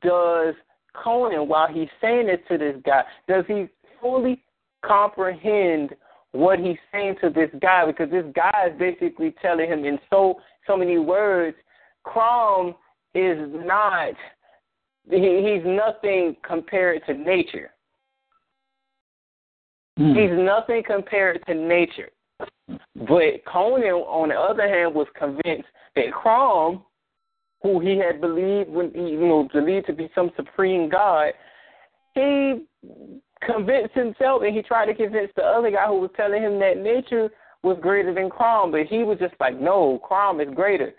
Speaker 3: does Conan, while he's saying it to this guy, does he fully comprehend what he's saying to this guy? Because this guy is basically telling him in so so many words, Crom is not he, he's nothing compared to nature.
Speaker 5: Mm.
Speaker 3: He's nothing compared to nature. But Conan, on the other hand, was convinced that Crom who he had believed when he, you know believed to be some supreme God, he convinced himself and he tried to convince the other guy who was telling him that nature was greater than Crom, but he was just like, No, Crom is greater.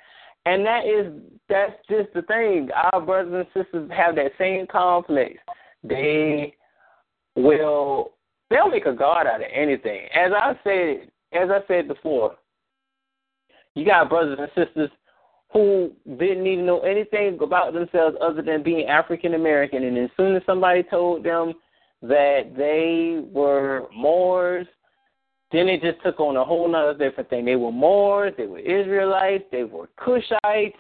Speaker 3: And that is that's just the thing. Our brothers and sisters have that same complex. They will they'll make a God out of anything. As I said as I said before, you got brothers and sisters who didn't even know anything about themselves other than being African American. And as soon as somebody told them that they were Moors, then it just took on a whole nother different thing. They were Moors, they were Israelites, they were Cushites,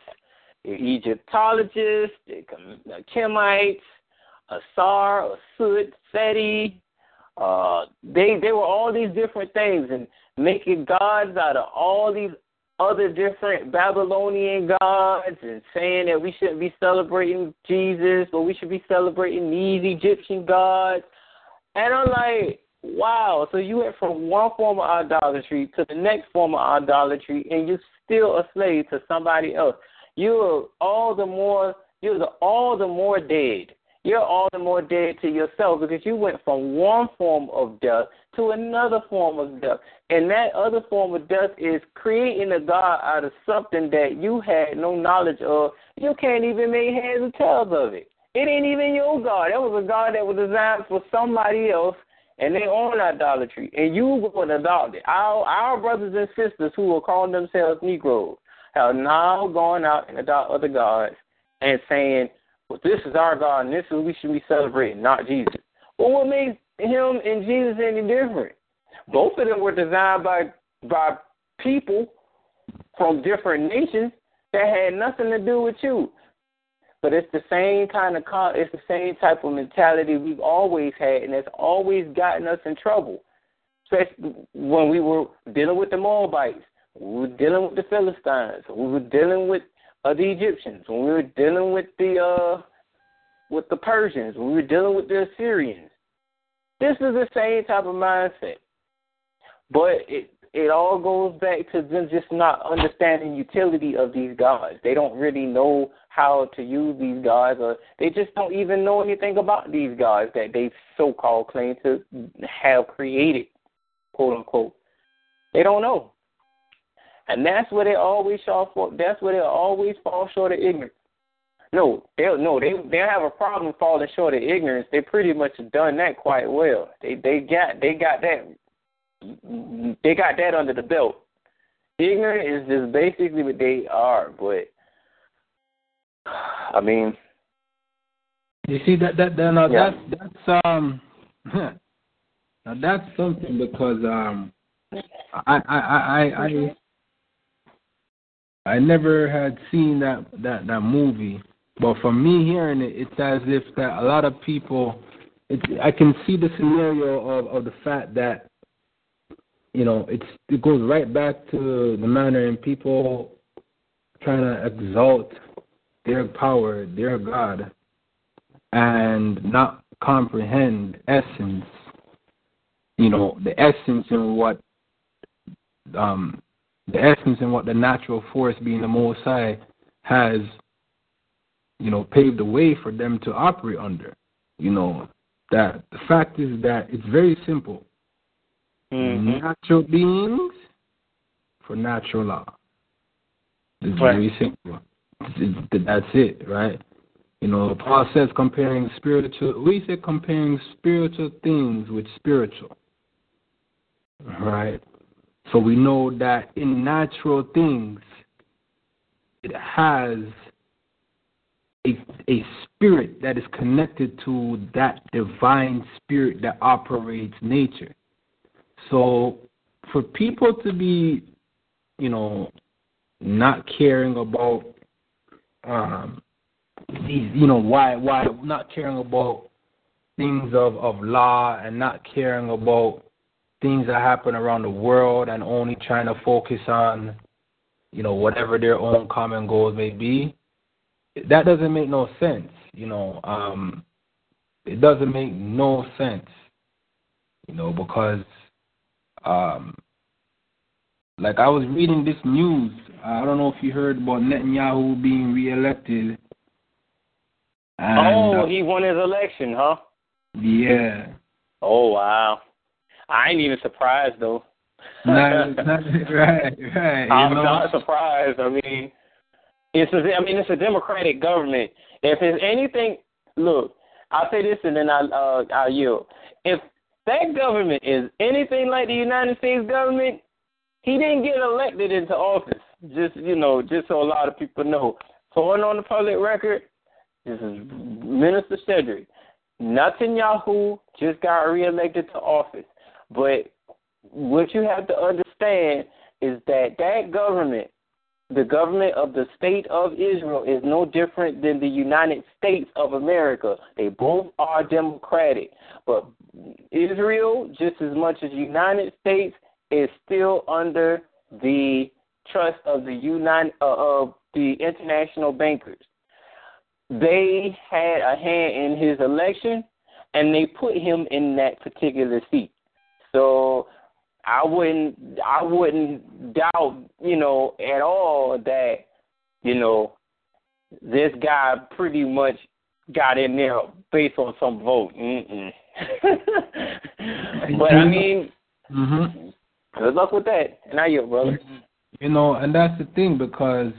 Speaker 3: they're Egyptologists, Kemites, Asar, Asud, Seti. Uh, they they were all these different things and making gods out of all these other different Babylonian gods and saying that we shouldn't be celebrating Jesus, but we should be celebrating these Egyptian gods. And I'm like, wow, so you went from one form of idolatry to the next form of idolatry, and you're still a slave to somebody else. You're all the more, you're the, all the more dead you're all the more dead to yourself because you went from one form of death to another form of death. And that other form of death is creating a God out of something that you had no knowledge of. You can't even make heads or tails of it. It ain't even your God. That was a God that was designed for somebody else and they own idolatry. And you go and adopt it. Our our brothers and sisters who are calling themselves Negroes have now gone out and adopt other gods and saying well, this is our God, and this is we should be celebrating, not Jesus. Well, what makes him and Jesus any different? Both of them were designed by by people from different nations that had nothing to do with you. But it's the same kind of it's the same type of mentality we've always had, and it's always gotten us in trouble. Especially when we were dealing with the Moabites, we were dealing with the Philistines, we were dealing with of the Egyptians, when we were dealing with the uh, with the Persians, when we were dealing with the Assyrians. This is the same type of mindset, but it it all goes back to them just not understanding utility of these gods. They don't really know how to use these gods, or they just don't even know anything about these gods that they so-called claim to have created, quote unquote. They don't know. And that's where they always fall for. That's where they always fall short of ignorance. No, they no they they have a problem falling short of ignorance. They pretty much done that quite well. They they got they got that they got that under the belt. Ignorant is just basically what they are, but I mean,
Speaker 4: You see that that, that now
Speaker 3: Yeah.
Speaker 4: that's that's um [LAUGHS] now that's something because um I I I I I, I never had seen that that that movie, but for me hearing it, it's as if that a lot of people, it, I can see the scenario of of the fact that you know it's it goes right back to the manner in people trying to exalt their power, their God, and not comprehend essence. You know, the essence in what um the essence in what the natural force being the most high has, you know, paved the way for them to operate under. You know, that the fact is that it's very simple.
Speaker 3: Mhm.
Speaker 4: Natural beings for natural law. It's
Speaker 3: Right.
Speaker 4: very simple. That's it, right? You know, Paul says comparing spiritual. We say comparing spiritual things with spiritual, right? So we know that in natural things, it has a a spirit that is connected to that divine spirit that operates nature. So for people to be, you know, not caring about um you know, why why not caring about things of, of law and not caring about things that happen around the world and only trying to focus on, you know, whatever their own common goals may be, that doesn't make no sense, you know. Um it doesn't make no sense, you know, because um like I was reading this news. I don't know if you heard about Netanyahu being reelected. And,
Speaker 3: oh,
Speaker 4: uh,
Speaker 3: he won his election, huh?
Speaker 4: yeah.
Speaker 3: Oh wow. I ain't even surprised though.
Speaker 4: not, not, [LAUGHS] [LAUGHS] right, right.
Speaker 3: I'm
Speaker 4: you know?
Speaker 3: not surprised. I mean, it's a, I mean it's a democratic government. If it's anything, look, I'll say this and then I'll uh, I'll yield. If that government is anything like the United States government, he didn't get elected into office. Just you know, just so a lot of people know. Going on the public record, this is Minister Cedric. Netanyahu just got reelected to office. But what you have to understand is that that government, the government of the state of Israel, is no different than the United States of America. They both are democratic. But Israel, just as much as United States, is still under the trust of the United uh, of the international bankers. They had a hand in his election, and they put him in that particular seat. So I wouldn't I wouldn't doubt, you know, at all that, you know, this guy pretty much got in there based on some vote. [LAUGHS] But I mean,
Speaker 4: Mhm.
Speaker 3: good luck with that. And now you, brother.
Speaker 4: You know, and that's the thing because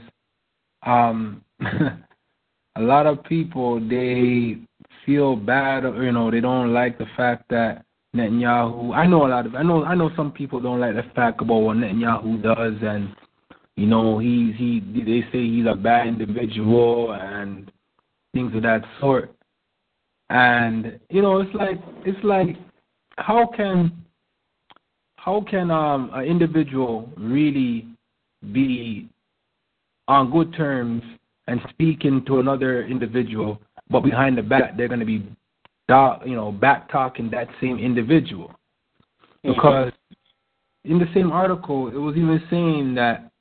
Speaker 4: um [LAUGHS] a lot of people they feel bad you know, they don't like the fact that Netanyahu I know a lot of I know I know some people don't like the fact about what Netanyahu does and you know, he's he they say he's a bad individual and things of that sort. And you know, it's like it's like how can how can um an individual really be on good terms and speaking to another individual, but behind the back they're going to be, you know, back talking that same individual. Because in the same article, it was even saying that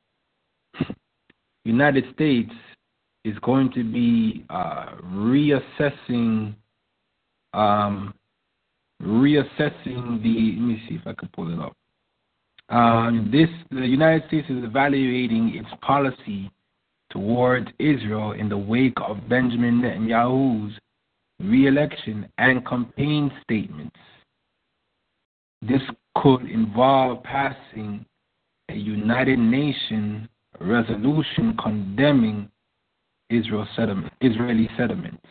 Speaker 4: United States is going to be uh, reassessing, um, reassessing the. Let me see if I can pull it up. Um, this the United States is evaluating its policy towards Israel in the wake of Benjamin Netanyahu's re-election and campaign statements. This could involve passing a United Nations resolution condemning Israel settlement, Israeli settlements.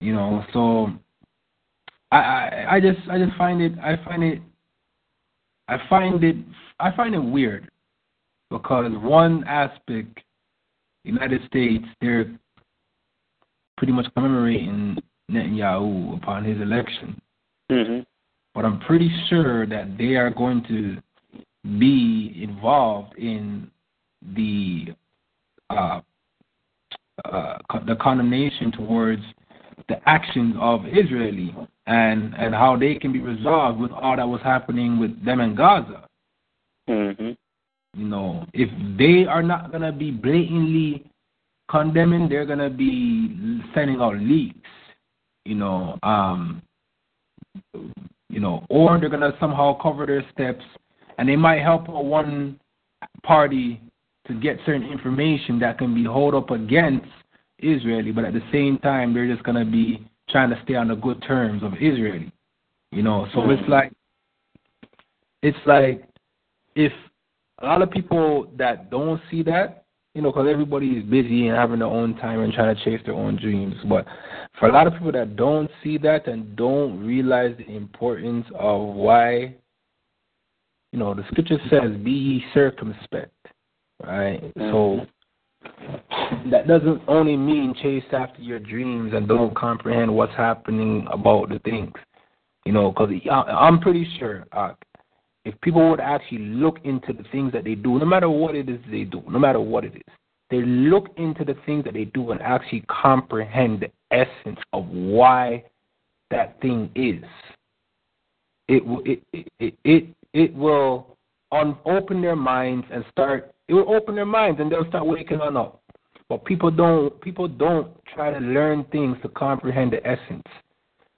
Speaker 4: You know, so I, I I just I just find it I find it I find it I find it weird because one aspect, United States, they're pretty much commemorating Netanyahu upon his election.
Speaker 3: Mm-hmm.
Speaker 4: But I'm pretty sure that they are going to be involved in the uh, uh, the condemnation towards the actions of Israeli and and how they can be resolved with all that was happening with them in Gaza.
Speaker 3: Mm-hmm.
Speaker 4: You know, if they are not gonna be blatantly condemning, they're gonna be sending out leaks. You know, um, you know, or they're gonna somehow cover their steps, and they might help one party to get certain information that can be held up against Israeli, but at the same time, they're just gonna be trying to stay on the good terms of Israeli. You know, so it's like it's like if a lot of people that don't see that, you know, because everybody is busy and having their own time and trying to chase their own dreams. But for a lot of people that don't see that and don't realize the importance of why, you know, the scripture says, "Be ye circumspect," right? Mm-hmm. So that doesn't only mean chase after your dreams and don't comprehend what's happening about the things. You know, because I'm pretty sure uh, if people would actually look into the things that they do, no matter what it is they do, no matter what it is, they look into the things that they do and actually comprehend the essence of why that thing is. It it it, it, it will un- open their minds and start. It will open their minds and they'll start waking on up. But people don't people don't try to learn things to comprehend the essence.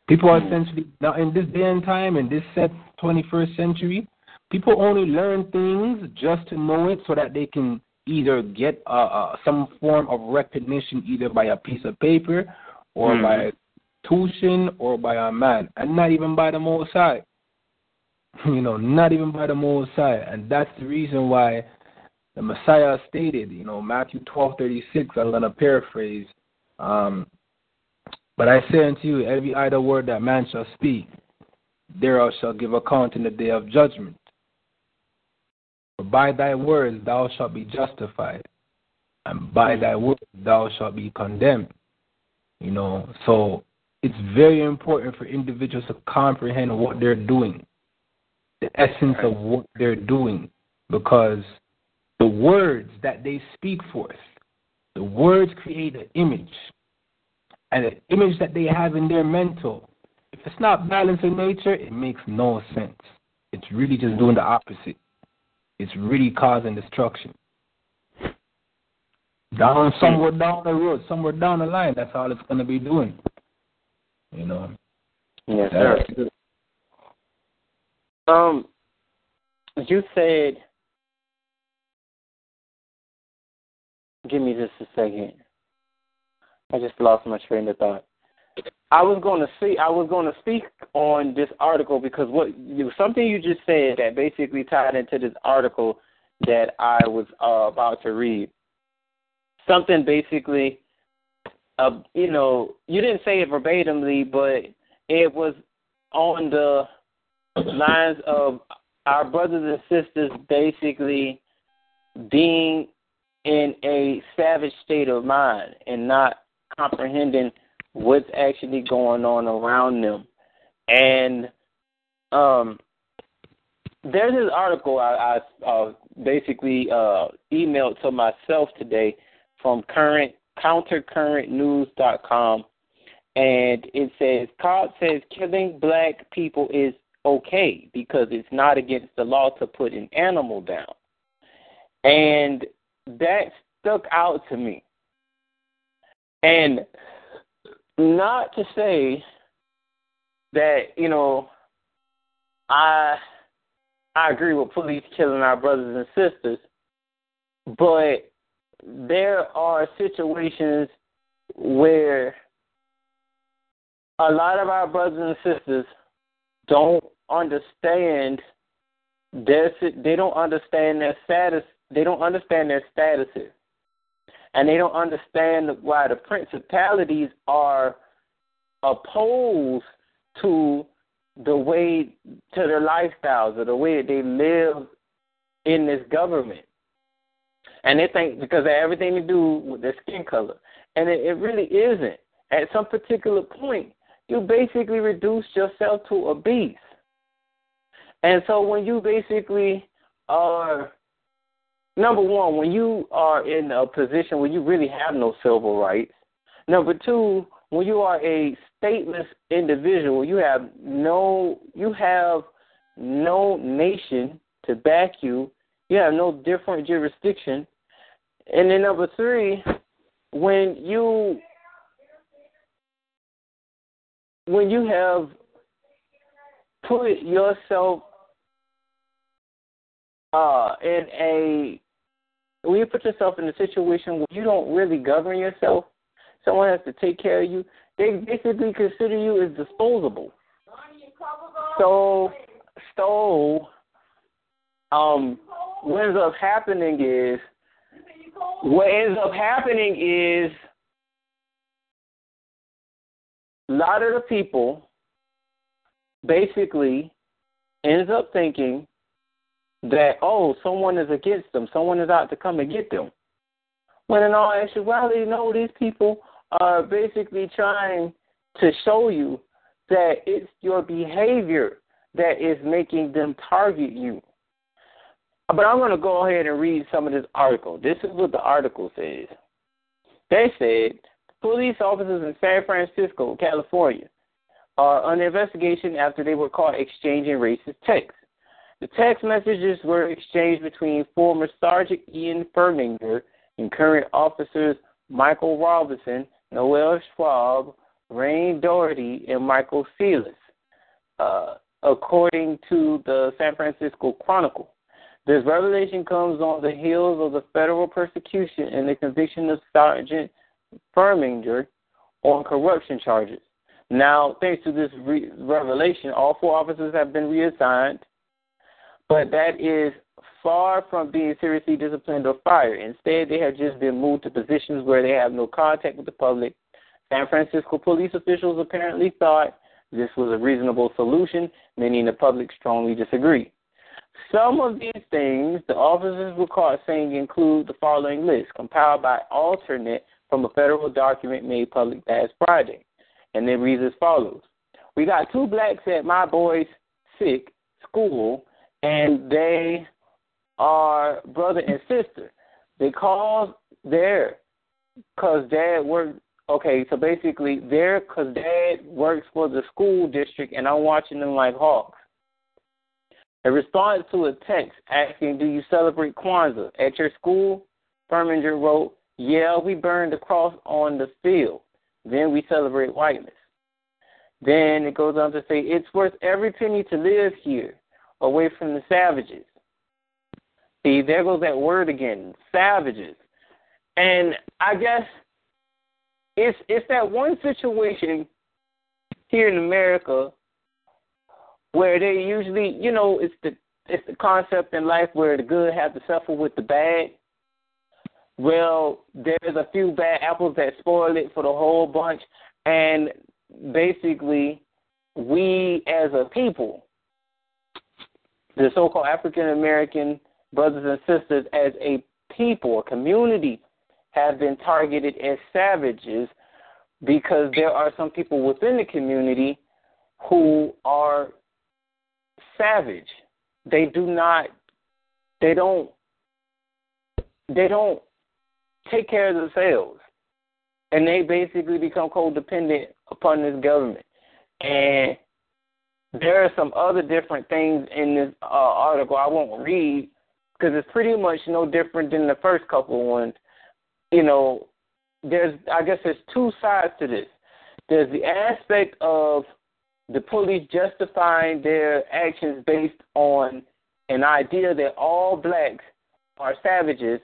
Speaker 4: People are essentially now in this day and time in this set 21st century, people only learn things just to know it so that they can either get uh, uh, some form of recognition either by a piece of paper or mm. by tuition or by a man, and not even by the Most High. [LAUGHS] You know, not even by the Most High, and that's the reason why the Messiah stated, you know, Matthew twelve thirty six. I'm gonna paraphrase. Um, but I say unto you, every idle word that man shall speak, thereof shall give account in the day of judgment. For by thy words thou shalt be justified, and by thy words thou shalt be condemned. You know, so it's very important for individuals to comprehend what they're doing, the essence of what they're doing, because the words that they speak forth, the words create an image, and the image that they have in their mental, if it's not balanced in nature, it makes no sense. It's really just doing the opposite it's really causing destruction. Down somewhere down the road, somewhere down the line, that's all it's gonna be doing. You know.
Speaker 3: Yes, sir. Um you said give me just a second. I just lost my train of thought. I was going to see. I was going to speak on this article because what you, something you just said that basically tied into this article that I was uh, about to read. Something basically, uh, you know, you didn't say it verbatimly, but it was on the lines of our brothers and sisters basically being in a savage state of mind and not comprehending what's actually going on around them. And um, there's this article I, I uh, basically uh, emailed to myself today from current countercurrentnews.com, and it says Cobb says killing black people is okay because it's not against the law to put an animal down, and that stuck out to me. And not to say that you know I I agree with police killing our brothers and sisters, but there are situations where a lot of our brothers and sisters don't understand their they don't understand their status they don't understand their statuses and they don't understand why the principalities are opposed to the way to their lifestyles or the way that they live in this government. And they think because everything to do with their skin color. And it, it really isn't. at some particular point, you basically reduce yourself to a beast. And so when you basically are number one, when you are in a position where you really have no civil rights. Number two, when you are a stateless individual, you have no you have no nation to back you. You have no different jurisdiction. And then number three, when you when you have put yourself uh, in a when you put yourself in a situation where you don't really govern yourself, someone has to take care of you. They basically consider you as disposable. So, so, um, what ends up happening is, what ends up happening is, a lot of the people basically ends up thinking that oh someone is against them, someone is out to come and get them. When in all actuality, no, these people are basically trying to show you that it's your behavior that is making them target you. But I'm going to go ahead and read some of this article. This is what the article says. They said police officers in San Francisco, California, are under investigation after they were caught exchanging racist texts. The text messages were exchanged between former Sergeant Ian Furminger and current officers Michael Robinson, Noel Schwab, Rain Daugherty, and Michael Celis, uh, according to the San Francisco Chronicle. This revelation comes on the heels of the federal persecution and the conviction of Sergeant Furminger on corruption charges. Now, thanks to this re- revelation, all four officers have been reassigned but that is far from being seriously disciplined or fired. Instead, they have just been moved to positions where they have no contact with the public. San Francisco police officials apparently thought this was a reasonable solution, Many in the public strongly disagree. Some of these things the officers were caught saying include the following list, compiled by Alternet from a federal document made public last Friday. And it reads as follows We got two blacks at my boy's sick school and they are brother and sister. They call their because dad works. Okay, so basically, they're because dad works for the school district, and I'm watching them like hawks. In response to a text asking, "Do you celebrate Kwanzaa at your school?" Furminger wrote, "Yeah, we burned the cross on the field. Then we celebrate whiteness." Then it goes on to say, "It's worth every penny to live here away from the savages. See, there goes that word again, savages. And I guess it's it's that one situation here in America where they usually, you know, it's the it's the concept in life where the good have to suffer with the bad. Well, there's a few bad apples that spoil it for the whole bunch, and basically, we as a people the so called African American brothers and sisters as a people, a community, have been targeted as savages because there are some people within the community who are savage. They do not they don't they don't take care of themselves. And they basically become codependent upon this government. And there are some other different things in this uh, article I won't read because it's pretty much no different than the first couple ones. You know, there's I guess there's two sides to this. There's the aspect of the police justifying their actions based on an idea that all blacks are savages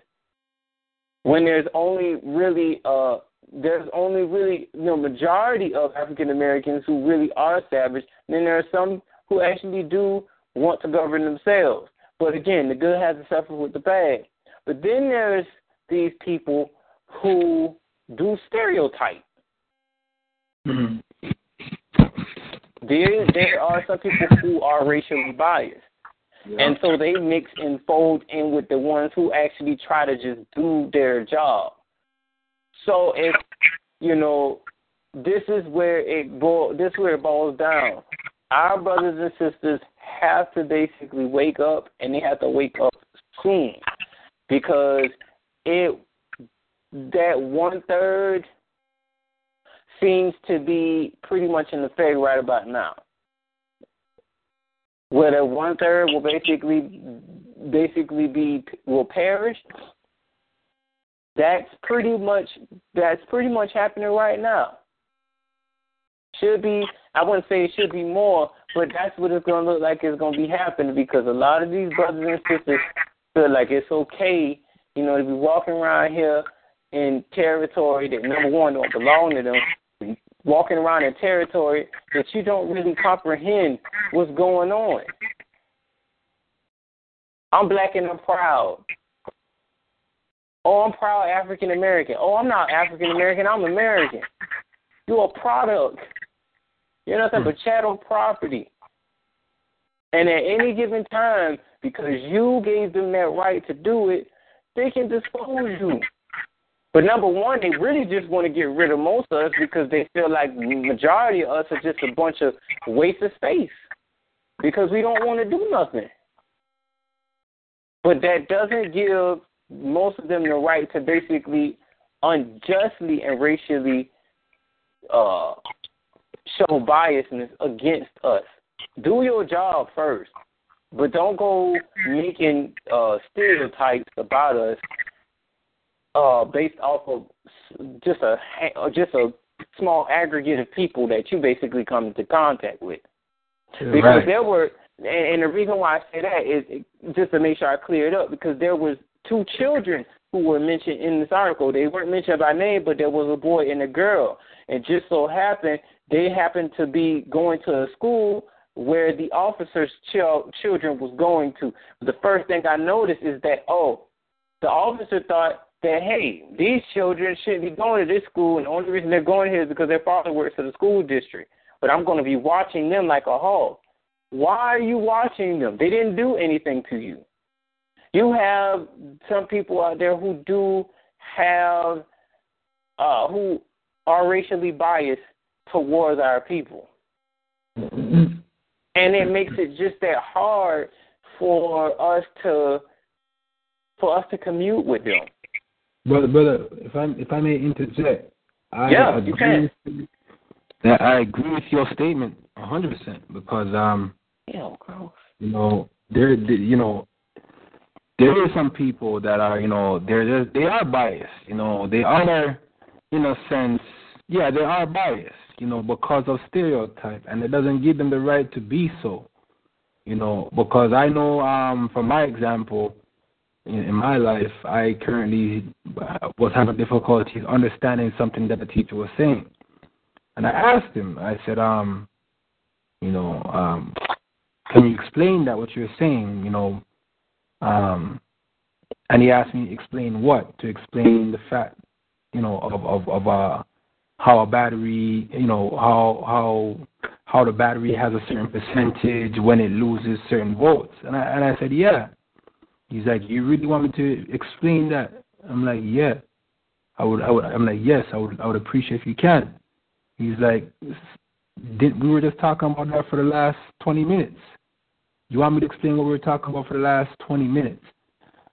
Speaker 3: when there's only really uh there's only really you know majority of African Americans who really are savage. And then there are some who actually do want to govern themselves. But again, the good has to suffer with the bad. But then there's these people who do stereotype. Mm-hmm. There, there are some people who are racially biased. Yeah. And so they mix and fold in with the ones who actually try to just do their job. So if you know, this is where it boil, this is where it boils down. Our brothers and sisters have to basically wake up, and they have to wake up soon, because it that one third seems to be pretty much in the effect right about now. Where the one third will basically basically be will perish. That's pretty much that's pretty much happening right now. Should be I wouldn't say it should be more, but that's what it's gonna look like it's gonna be happening because a lot of these brothers and sisters feel like it's okay, you know, to be walking around here in territory that number one don't belong to them, walking around in territory that you don't really comprehend what's going on. I'm black and I'm proud. Oh, I'm proud African American. Oh, I'm not African American, I'm American. You're a product. You're nothing hmm. but chattel property. And at any given time, because you gave them that right to do it, they can dispose you. But number one, they really just want to get rid of most of us because they feel like the majority of us are just a bunch of waste of space because we don't want to do nothing. But that doesn't give most of them the right to basically unjustly and racially uh, show biasness against us. Do your job first, but don't go making uh, stereotypes about us uh, based off of just a just a small aggregate of people that you basically come into contact with. Because
Speaker 4: right.
Speaker 3: there were, and, and the reason why I say that is just to make sure I clear it up, because there was two children who were mentioned in this article. They weren't mentioned by name, but there was a boy and a girl, and just so happened they happened to be going to a school where the officer's ch- children was going to. The first thing I noticed is that oh, the officer thought that hey, these children shouldn't be going to this school, and the only reason they're going here is because their father works for the school district. But I'm going to be watching them like a hog. Why are you watching them? They didn't do anything to you. You have some people out there who do have, uh, who are racially biased towards our people. and it makes it just that hard for us to for us to commute with them.
Speaker 4: Brother, brother, if I if I may interject, I
Speaker 3: yeah,
Speaker 4: agree
Speaker 3: you can.
Speaker 4: That I agree with your statement a hundred percent because um,
Speaker 3: yeah, gross.
Speaker 4: you know, there, you know, there are some people that are, you know, they're they are biased. You know, they are, in a sense, yeah, they are biased. You know, because of stereotype, and it doesn't give them the right to be so. You know, because I know, um, from my example, in, in my life, I currently was having difficulties understanding something that the teacher was saying. And I asked him, I said, um, you know, um, can you explain that what you're saying, you know? Um, and he asked me to explain what? To explain the fact, you know, of of, of uh, how a battery, you know, how how how the battery has a certain percentage when it loses certain volts. And I and I said, yeah. He's like, you really want me to explain that? I'm like, yeah. I would, I would. I'm like, yes. I would, I would appreciate if you can. He's like, did, we were just talking about that for the last 20 minutes. You want me to explain what we were talking about for the last 20 minutes?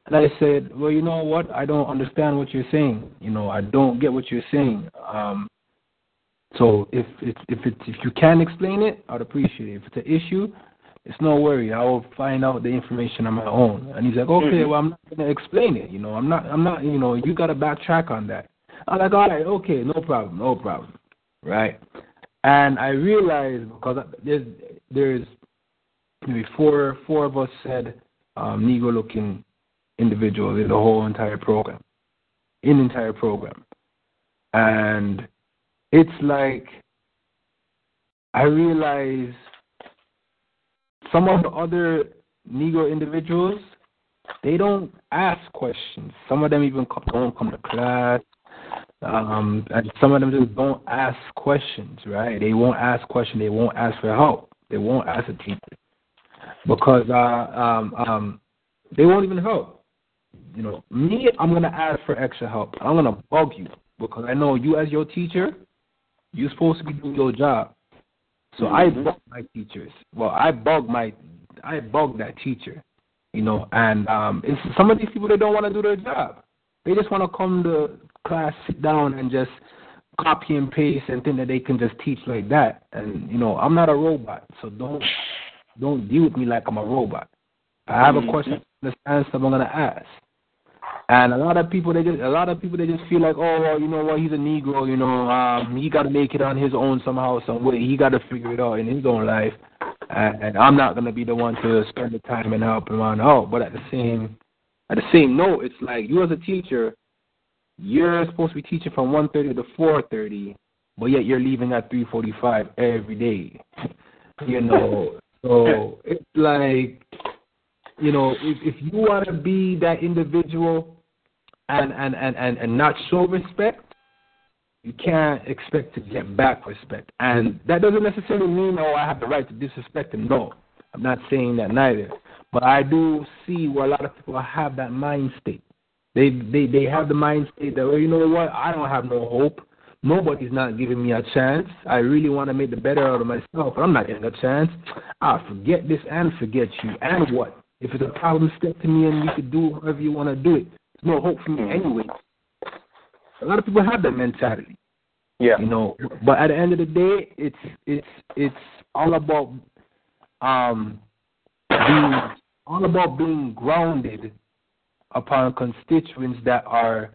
Speaker 4: And I said, well, you know what? I don't understand what you're saying. You know, I don't get what you're saying. Um, so if if if it, if you can explain it, I'd appreciate it. If it's an issue, it's no worry. I will find out the information on my own. And he's like, okay,
Speaker 3: Mhm.
Speaker 4: well, I'm not gonna explain it. You know, I'm not, I'm not, you know, you gotta backtrack on that. I'm like, all right, okay, no problem, no problem, right? And I realized because there's there's maybe four four of us said um, Negro looking individuals in the whole entire program, in the entire program, and it's like I realize some of the other Negro individuals, they don't ask questions. Some of them even co- don't come to class. Um, and some of them just don't ask questions, right? They won't ask questions. They won't ask for help. They won't ask a teacher because uh, um, um, they won't even help. You know, me, I'm gonna ask for extra help. I'm gonna bug you because I know you as your teacher, You're supposed to be doing your job. So mm-hmm. I bug my teachers. Well, I bug my, I bug that teacher, you know. And um, it's some of these people they don't want to do their job. They just want to come to class, sit down, and just copy and paste and think that they can just teach like that. And you know, I'm not a robot, so don't don't deal with me like I'm a robot. I have a mm-hmm. question, understand stuff I'm gonna ask. And a lot of people, they just a lot of people, they just feel like, oh, well, you know what? He's a Negro. You know, um, he got to make it on his own somehow, some way. He got to figure it out in his own life. And, and I'm not gonna be the one to spend the time and help him on out. But at the same, at the same note, it's like you as a teacher, you're supposed to be teaching from 1:30 to 4:30, but yet you're leaving at 3:45 every day. [LAUGHS] you know, so it's like you know, if, if you want to be that individual and, and, and, and, and not show respect, you can't expect to get back respect. And that doesn't necessarily mean, oh, I have the right to disrespect him. No, I'm not saying that neither. But I do see where a lot of people have that mind state. They they they have the mind state that well, you know what, I don't have no hope. Nobody's not giving me a chance. I really want to make the better out of myself, but I'm not getting a chance. I'll forget this and forget you. And what? If it's a problem, step to me and you can do whatever you want to do it. There's no hope for me anyway. A lot of people have that mentality.
Speaker 3: Yeah.
Speaker 4: You know, but at the end of the day, it's it's it's all about um being all about being grounded upon constituents that are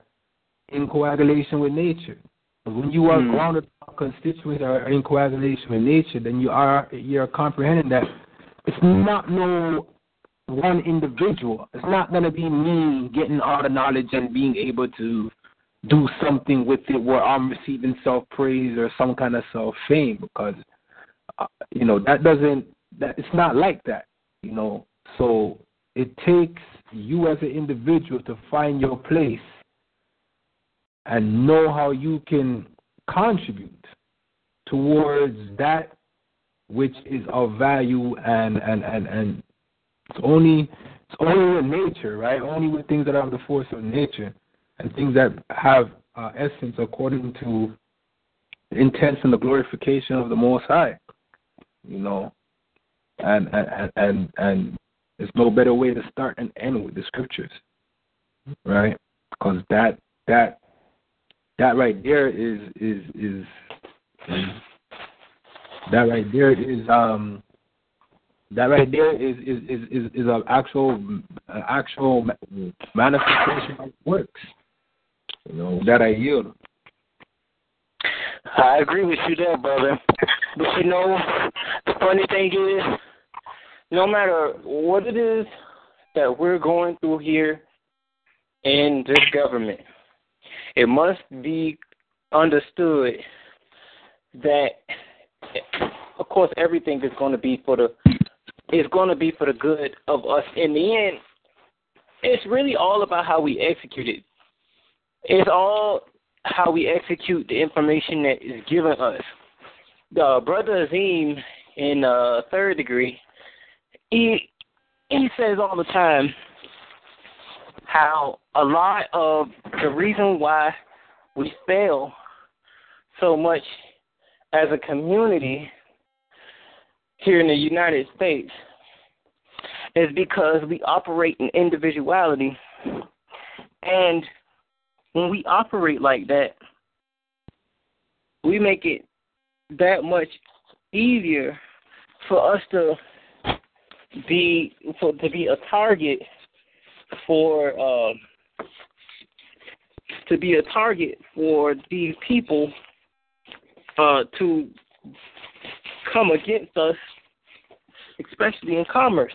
Speaker 4: in coagulation with nature. When you are mm. grounded constituents are in coagulation with nature, then you are you're comprehending that it's not no one individual. It's not going to be me getting all the knowledge and being able to do something with it where I'm receiving self praise or some kind of self fame because uh, you know that doesn't that it's not like that. You know, so it takes you as an individual to find your place and know how you can contribute towards that which is of value and and and and it's only it's only in nature, right? Only with things that have the force of nature and things that have uh, essence according to the intent and the glorification of the Most High. You know, and and and and there's no better way to start and end with the scriptures, right? Because that that that right there is is is, that right there is um that right there is is is is, is an actual an actual manifestation of works. You know that I yield.
Speaker 3: I agree with you there, brother. But you know, the funny thing is, no matter what it is that we're going through here in this government, it must be understood that, of course, everything is going to be for the is going to be for the good of us in the end. It's really all about how we execute it. It's all how we execute the information that is given us. The brother Azim in uh, third degree, he he says all the time how a lot of the reason why we fail so much as a community here in the United States is because we operate in individuality. And when we operate like that, we make it that much easier for us to be for to be a target for uh, to be a target for these people uh, to come against us, especially in commerce.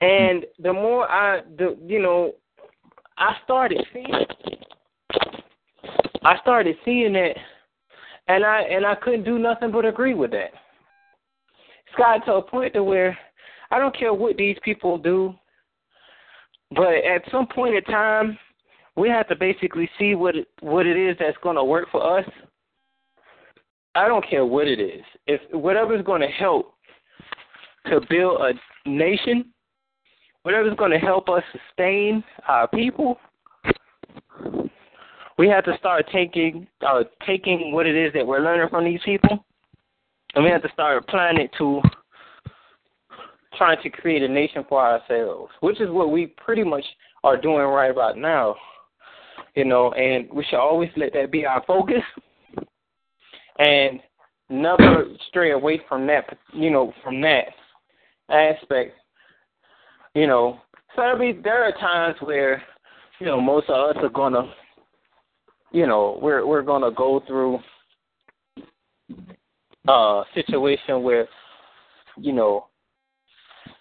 Speaker 3: And the more I, the you know, I started seeing, I started seeing that, and I and I couldn't do nothing but agree with that. It's to a point to where I don't care what these people do, but at some point in time, we have to basically see what it, what it is that's going to work for us I don't care what it is. If whatever's going to help to build a nation, whatever's going to help us sustain our people, we have to start taking uh, taking what it is that we're learning from these people, and we have to start applying it to trying to create a nation for ourselves, which is what we pretty much are doing right about now. You know, and we should always let that be our focus, and never stray away from that. You know, from that aspect. You know, so there be there are times where you know most of us are gonna you know, we're we're gonna go through a situation where, you know,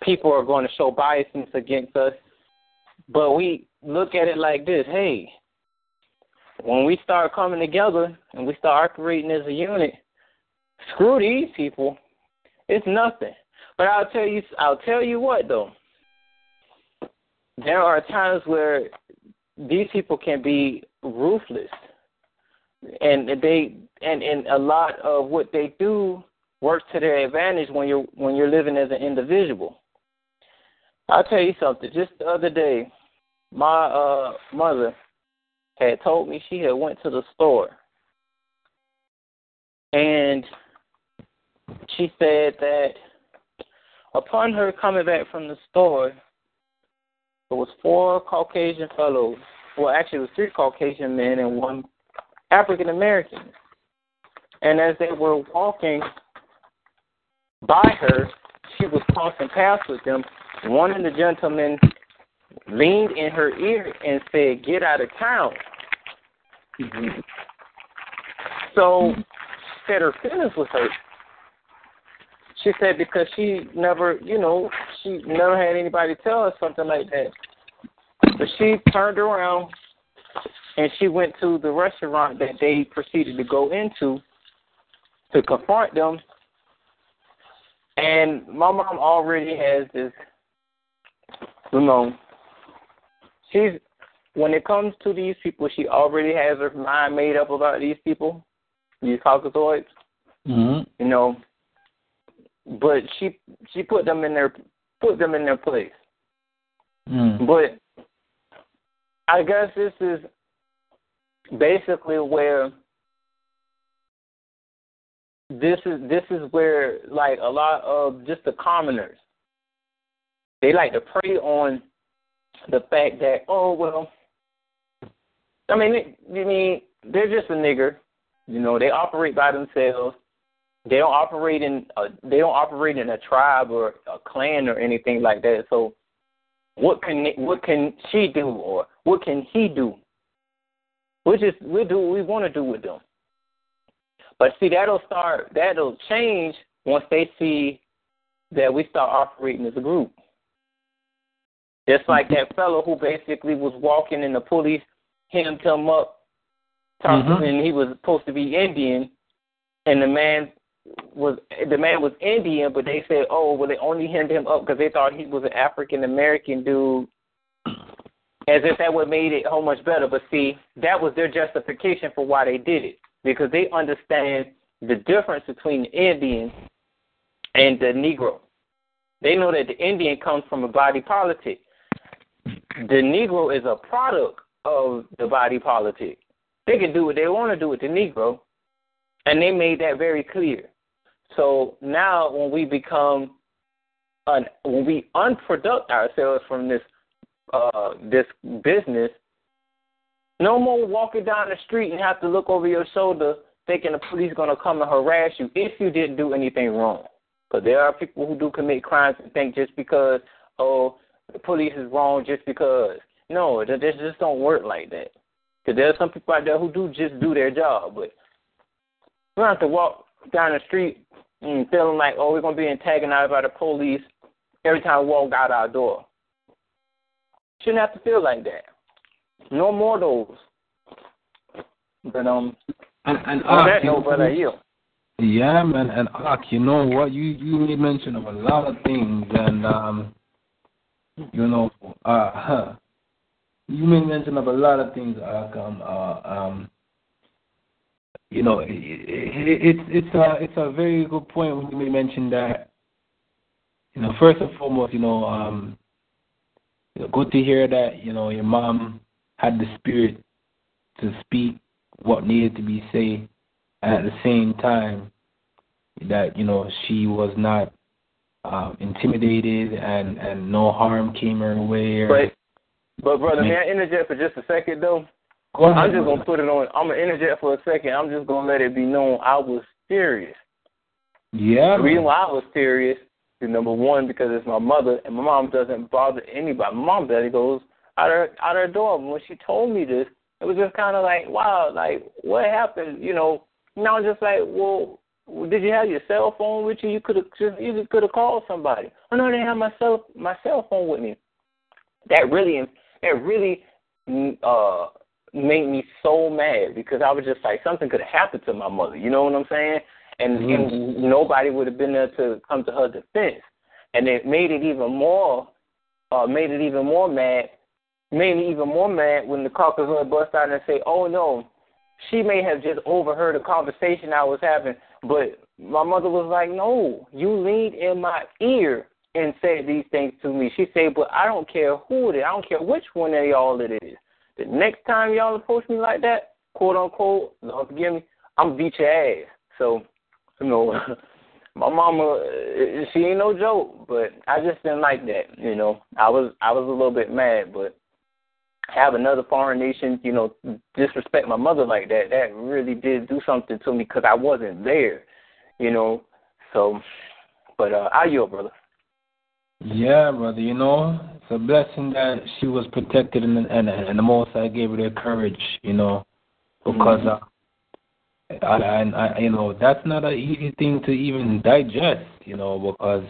Speaker 3: people are going to show biasness against us. But we look at it like this, hey, when we start coming together and we start operating as a unit, screw these people. It's nothing. But I'll tell you I'll tell you what though. There are times where these people can be ruthless and they and and a lot of what they do works to their advantage when you're when you're living as an individual. I'll tell you something. Just the other day, my uh mother had told me she had went to the store and she said that upon her coming back from the store, there was four Caucasian fellows. Well, actually, it was three Caucasian men and one African American. And as they were walking by her, she was crossing paths with them. One of the gentlemen leaned in her ear and said, Get out of town. Mm-hmm. So she said her feelings was hurt. She said because she never, you know, she never had anybody tell her something like that. But she turned around and she went to the restaurant that they proceeded to go into to confront them. And my mom already has this, you know, she's when it comes to these people, she already has her mind made up about these people, these Caucasoids.
Speaker 5: Mm-hmm.
Speaker 3: You know, but she she put them in their put them in their place.
Speaker 5: Mm.
Speaker 3: But I guess this is basically where this is this is where like a lot of just the commoners they like to prey on the fact that oh well I mean I mean they're just a nigger you know they operate by themselves they don't operate in a, they don't operate in a tribe or a clan or anything like that so what can what can she do or what can he do we just we do what we want to do with them. But see, that'll start. That'll change once they see that we start operating as a group. Just like that fellow who basically was walking and the police hemmed him up, talking,
Speaker 5: mm-hmm.
Speaker 3: and he was supposed to be Indian, and the man was the man was Indian, but they said, oh, well, they only hemmed him up because they thought he was an African American dude as if that would have made it so much better. But see, that was their justification for why they did it because they understand the difference between the Indian and the Negro. They know that the Indian comes from a body politic. The Negro is a product of the body politic. They can do what they want to do with the Negro, and they made that very clear. So now, when we become, un, when we unproduct ourselves from this uh, this business, no more walking down the street and have to look over your shoulder thinking the police going to come and harass you if you didn't do anything wrong. Because there are people who do commit crimes and think just because, oh, the police is wrong just because. No, it just don't work like that. Because there are some people out there who do just do their job, but we don't have to walk down the street and feeling like, oh, we're going to be antagonized by the police every time we walk out our door. Shouldn't have to feel like that. No more those. But um,
Speaker 5: and, and
Speaker 3: on that note, brother, you.
Speaker 5: Yeah, man, and Ak, you know what? You you made mention of a lot of things, and um, you know, uh, huh. you made mention of a lot of things, Ak. Um, uh, um, you know, it, it, it's it's a it's a very good point when you made mention that. You know, first and foremost, you know, um, good to hear that you know your mom had the spirit
Speaker 4: to speak what needed to be said, and at the same time, that you know she was not um, intimidated and and no harm came her way.
Speaker 3: But but brother, may I interject for just a second though?
Speaker 4: Go ahead,
Speaker 3: I'm just
Speaker 4: brother.
Speaker 3: gonna put it on. I'm gonna interject for a second. I'm just gonna let it be known I was serious.
Speaker 4: Yeah.
Speaker 3: The reason why I was serious is number one because it's my mother, and my mom doesn't bother anybody. My mom barely goes out her out her door. When she told me this, it was just kind of like, wow, like what happened? You know, and I was just like, well, did you have your cell phone with you? You could have just you could have called somebody. Oh no, I didn't have my cell my cell phone with me. That really that really mm, uh made me so mad because I was just like something could have happened to my mother. You know what I'm saying? And
Speaker 4: Mhm.
Speaker 3: and nobody would have been there to come to her defense. And it made it even more uh made it even more mad made me even more mad when the caucus would bust out and say, Oh no, she may have just overheard a conversation I was having, but my mother was like, No, you leaned in my ear and said these things to me. She said, But I don't care who it is, I don't care which one of y'all it is. The next time y'all approach me like that, quote unquote, Lord forgive me, I'm beat your ass. So, you know, [LAUGHS] my mama, uh, she ain't no joke, but I just didn't like that. You know, I was I was a little bit mad, but have another foreign nation, you know, disrespect my mother like that, that really did do something to me because I wasn't there, you know. So, but uh, I yield, brother.
Speaker 4: Yeah, brother. You know, it's a blessing that she was protected, and and, and the Most High gave her the courage. You know, because uh, I, I, I, you know, that's not an easy thing to even digest. You know, because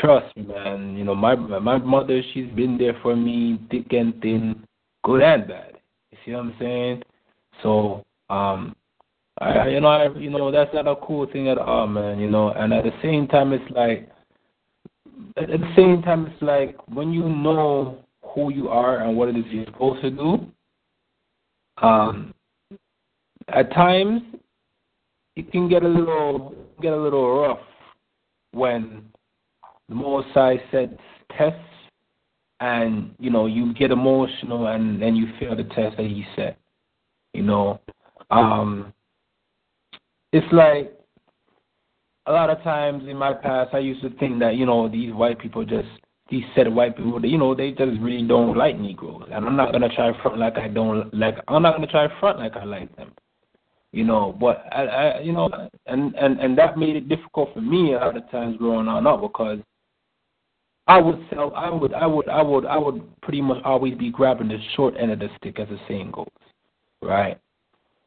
Speaker 4: trust me, man. You know, my my mother, she's been there for me, thick and thin, good and bad. You see what I'm saying? So, um, I, you know, I, you know, that's not a cool thing at all, man. You know, and at the same time, it's like at the same time, it's like when you know who you are and what it is you're supposed to do. Um, at times, it can get a little get a little rough when the Most High sets tests, and you know you get emotional, and then you fail the test that He set. You know, um, it's like a lot of times in my past, I used to think that you know these white people just these set of white people, you know, they just really don't like Negroes, and I'm not gonna try front like I don't like. I'm not gonna try front like I like them, you know. But I, I you know, and and and that made it difficult for me a lot of times growing on up because I would sell, I would, I would, I would, I would pretty much always be grabbing the short end of the stick, as the saying goes, right?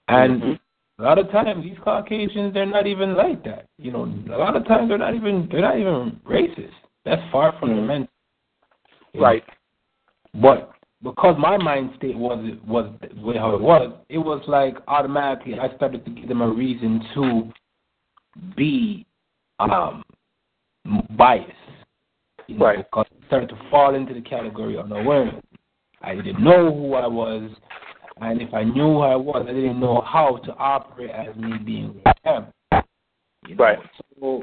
Speaker 4: And
Speaker 3: Mm-hmm.
Speaker 4: a lot of times these Caucasians they're not even like that. You know, a lot of times they're not even they're not even racist. That's far from the
Speaker 3: Mhm.
Speaker 4: mentality.
Speaker 3: Right.
Speaker 4: But because my mind state was was the way how it was, it was like automatically I started to give them a reason to be um biased. You know,
Speaker 3: Right.
Speaker 4: Because I started to fall into the category of awareness. I didn't know who I was, and if I knew who I was, I didn't know how to operate as me being who I am. You know?
Speaker 3: Right.
Speaker 4: So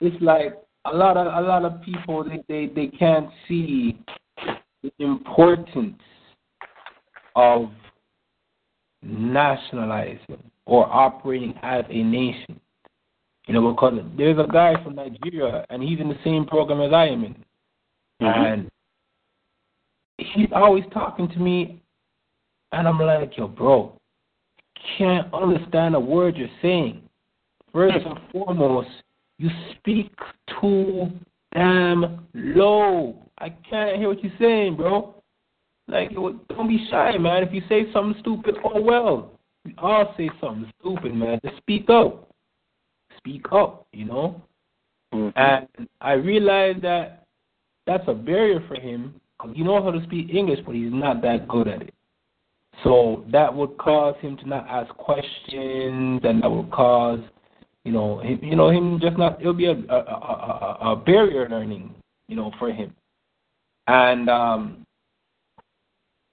Speaker 4: it's like a lot of a lot of people they they, they can't see the importance of nationalizing or operating as a nation. You know, what because there's a guy from Nigeria and he's in the same program as I am in. Mm-hmm. And he's always talking to me and I'm like, yo, bro, can't understand a word you're saying. First and foremost, you speak too damn low. I can't hear what you're saying, bro. Like, don't be shy, man. If you say something stupid, oh well. We all say something stupid, man. Just speak up. Speak up, you know?
Speaker 3: Mhm.
Speaker 4: And I realized that that's a barrier for him because he knows how to speak English, but he's not that good at it. So that would cause him to not ask questions, and that would cause, you know, him, you know, him just not. It'll be a a, a, a, a barrier learning, you know, for him. And um,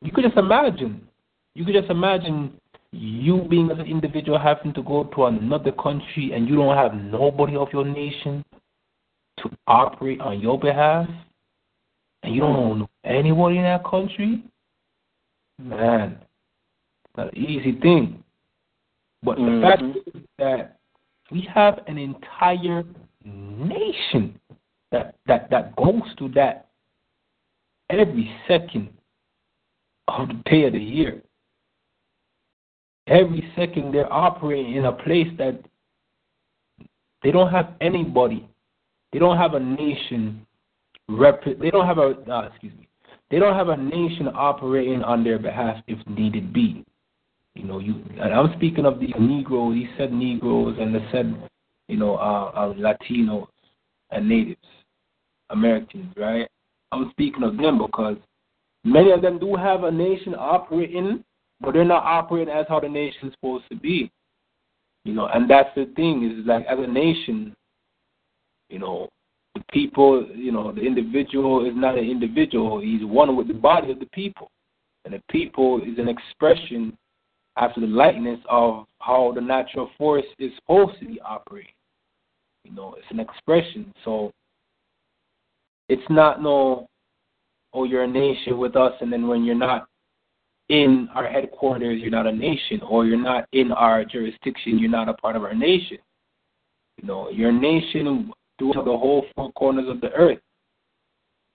Speaker 4: you could just imagine, you could just imagine you being as an individual having to go to another country and you don't have nobody of your nation to operate on your behalf, and you don't know anybody in that country, man, not an easy thing. But
Speaker 3: mm-hmm.
Speaker 4: the fact is that we have an entire nation that that that goes to that every second of the day of the year. Every second they're operating in a place that they don't have anybody. They don't have a nation rep. They don't have a uh, excuse me. They don't have a nation operating on their behalf if needed be. You know, you. And I'm speaking of these Negroes. He said Negroes, and they said, you know, uh, uh, Latinos and Natives, Americans, right? I'm speaking of them because many of them do have a nation operating, but they're not operating as how the nation is supposed to be. You know, and that's the thing is like as a nation, you know, the people, you know, the individual is not an individual. He's one with the body of the people. And the people is an expression after the likeness of how the natural force is supposed to be operating. You know, it's an expression. So it's not no, oh, you're a nation with us, and then when you're not in our headquarters, you're not a nation, or you're not in our jurisdiction, you're not a part of our nation. You know, you're a nation throughout the whole four corners of the earth.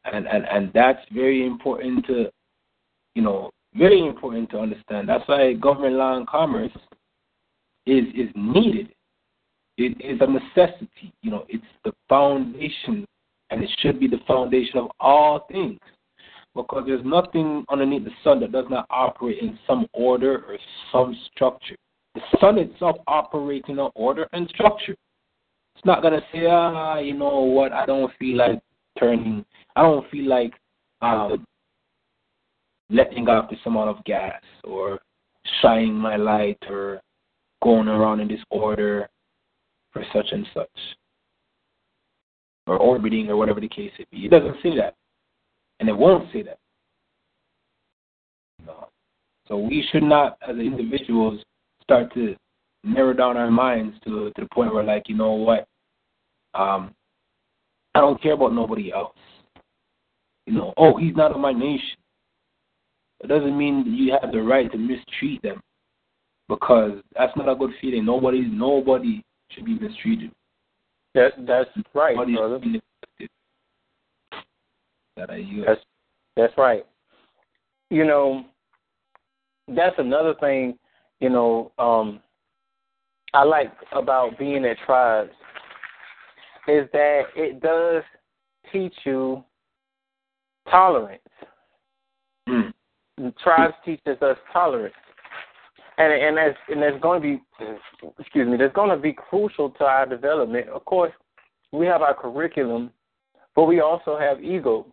Speaker 4: And, and and that's very important to you know, very important to understand. That's why government law and commerce is is needed. It is a necessity. You know, it's the foundation and it should be the foundation of all things. Because there's nothing underneath the sun that does not operate in some order or some structure. The sun itself operates in an order and structure. It's not gonna say, ah, you know what, I don't feel like turning I don't feel like um, letting off this amount of gas or shining my light or going around in this order for such and such or orbiting or whatever the case may be. It doesn't say that. And it won't say that. So we should not, as individuals, start to narrow down our minds to to the point where, like, you know what, um, I don't care about nobody else. You know, oh, he's not of my nation. It doesn't mean you have the right to mistreat them, because that's not a good feeling. Nobody, nobody should be mistreated.
Speaker 3: That that's right, brother.
Speaker 4: That I use.
Speaker 3: That's that's right. You know, that's another thing. You know, um, I like about being at tribes is that it does teach you tolerance.
Speaker 4: Mm.
Speaker 3: Tribes teaches us tolerance and and that's and that's going to be excuse me that's going to be crucial to our development. Of course, we have our curriculum, but we also have ego,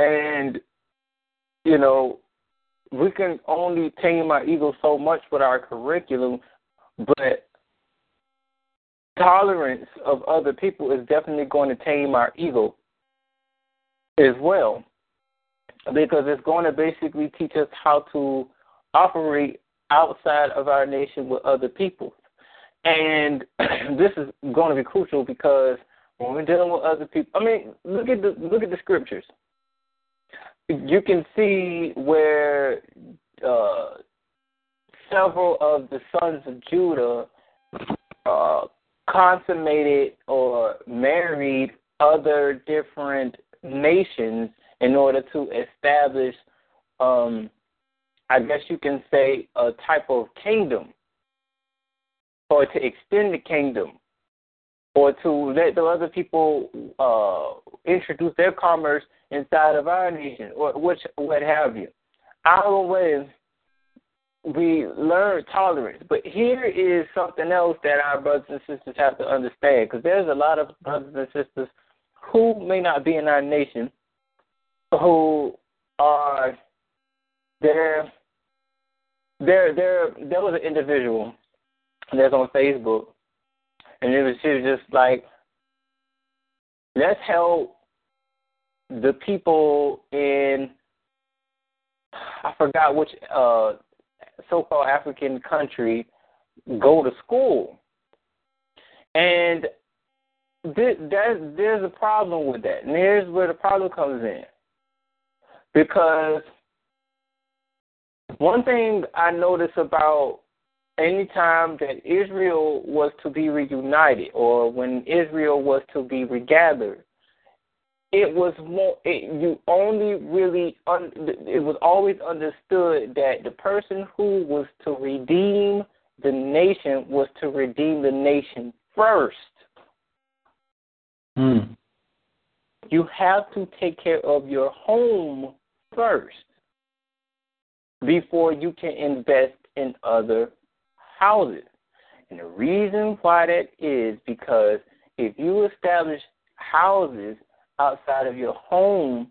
Speaker 3: and you know we can only tame our ego so much with our curriculum, but tolerance of other people is definitely going to tame our ego as well because it's going to basically teach us how to operate outside of our nation with other people. And [CLEARS THROAT] this is going to be crucial because when we're dealing with other people, I mean, look at the look at the scriptures. You can see where uh, several of the sons of Judah uh, consummated or married other different nations in order to establish um, I guess you can say, a type of kingdom, or to extend the kingdom, or to let the other people uh, introduce their commerce inside of our nation, or which what have you. Our way, we learn tolerance, but here is something else that our brothers and sisters have to understand, because there's a lot of brothers and sisters who may not be in our nation, who are there there there there was an individual that's on Facebook, and it was she was just like, let's help the people in I forgot which uh, so-called African country go to school, and th- that, there's a problem with that. And here's where the problem comes in, because One thing I notice about any time that Israel was to be reunited or when Israel was to be regathered, it was more it, you only really un, it was always understood that the person who was to redeem the nation was to redeem the nation first.
Speaker 5: Hmm.
Speaker 3: You have to take care of your home first before you can invest in other houses. And the reason why that is because if you establish houses outside of your home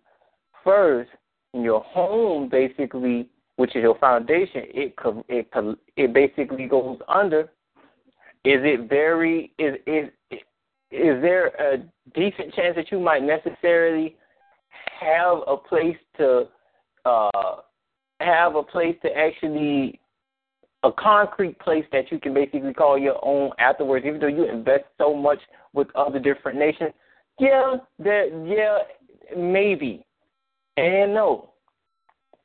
Speaker 3: first, and your home basically, which is your foundation, it it it basically goes under. Is it very is is is there a decent chance that you might necessarily have a place to uh, have a place to actually a concrete place that you can basically call your own afterwards, even though you invest so much with other different nations. Yeah, that yeah, maybe. And no.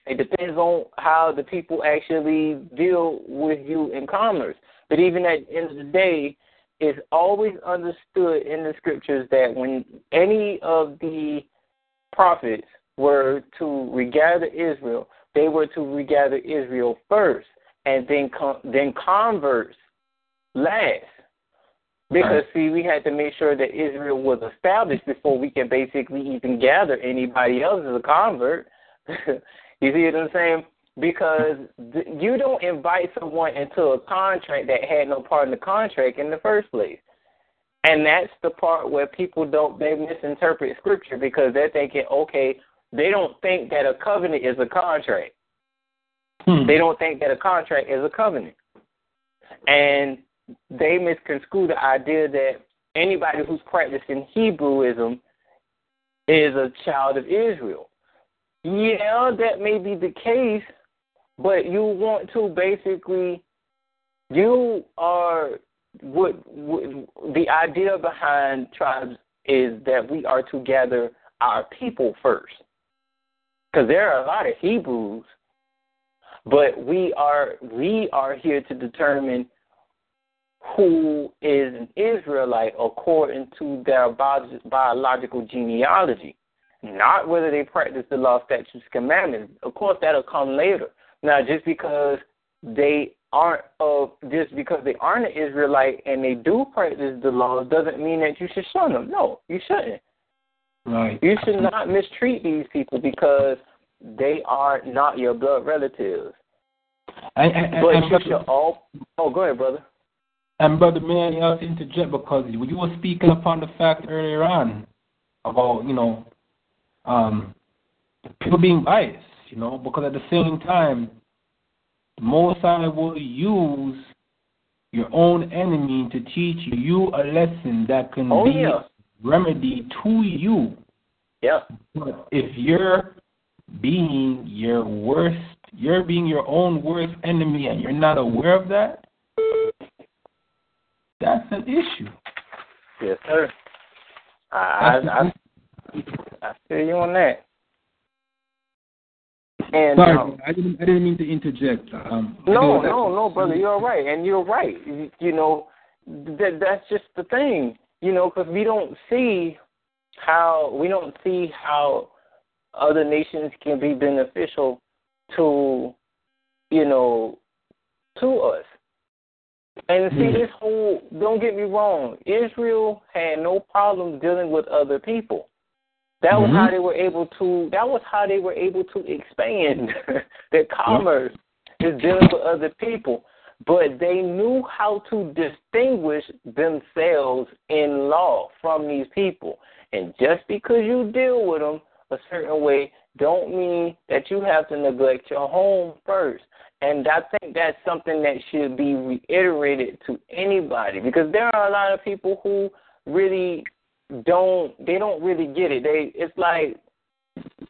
Speaker 3: It depends on how the people actually deal with you in commerce. But even at the end of the day, it's always understood in the scriptures that when any of the prophets were to regather Israel, they were to regather Israel first, and then con- then converts last. Because see, we had to make sure that Israel was established before we can basically even gather anybody else as a convert. [LAUGHS] you see what I'm saying? Because th- you don't invite someone into a contract that had no part in the contract in the first place. And that's the part where people don't they misinterpret scripture because they're thinking, okay, they don't think that a covenant is a contract. Hmm. They don't think that a contract is a covenant. And they misconstrue the idea that anybody who's practicing Hebrewism is a child of Israel. Yeah, that may be the case, but you want to basically, you are what, what the idea behind tribes is that we are to gather our people first, because there are a lot of Hebrews, but we are we are here to determine who is an Israelite according to their biological genealogy, not whether they practice the law, statutes, and commandments. Of course, that'll come later. Now, just because they aren't of just because they aren't an Israelite and they do practice the laws doesn't mean that you should shun them. No, you shouldn't.
Speaker 5: Right.
Speaker 3: You should not mistreat these people because they are not your blood relatives.
Speaker 5: I, I,
Speaker 3: but you should all. Oh, go ahead, brother.
Speaker 5: And brother, may I interject because you were speaking upon the fact earlier on about you know um, people being biased, you know, because at the same time, the Most High will use your own enemy to teach you a lesson that can
Speaker 3: oh,
Speaker 5: be
Speaker 3: yeah.
Speaker 5: remedy to you.
Speaker 3: Yeah.
Speaker 5: But if you're being your worst, you're being your own worst enemy, and you're not aware of that, that's an issue.
Speaker 3: Yes, sir. I I, I, feel you on that. And,
Speaker 5: Sorry,
Speaker 3: um,
Speaker 5: I didn't. I didn't mean to interject. Um,
Speaker 3: no, no, no, brother, you're [LAUGHS] right, and you're right. You, you know, that that's just the thing. You know, because we don't see how we don't see how other nations can be beneficial to, you know, to us. And see, this whole, don't get me wrong, Israel had no problem dealing with other people. That was
Speaker 5: Mhm.
Speaker 3: how they were able to, that was how they were able to expand [LAUGHS] their commerce, is dealing with other people. But they knew how to distinguish themselves in law from these people. And just because you deal with them a certain way, don't mean that you have to neglect your home first. And I think that's something that should be reiterated to anybody because there are a lot of people who really don't they don't really get it. They it's like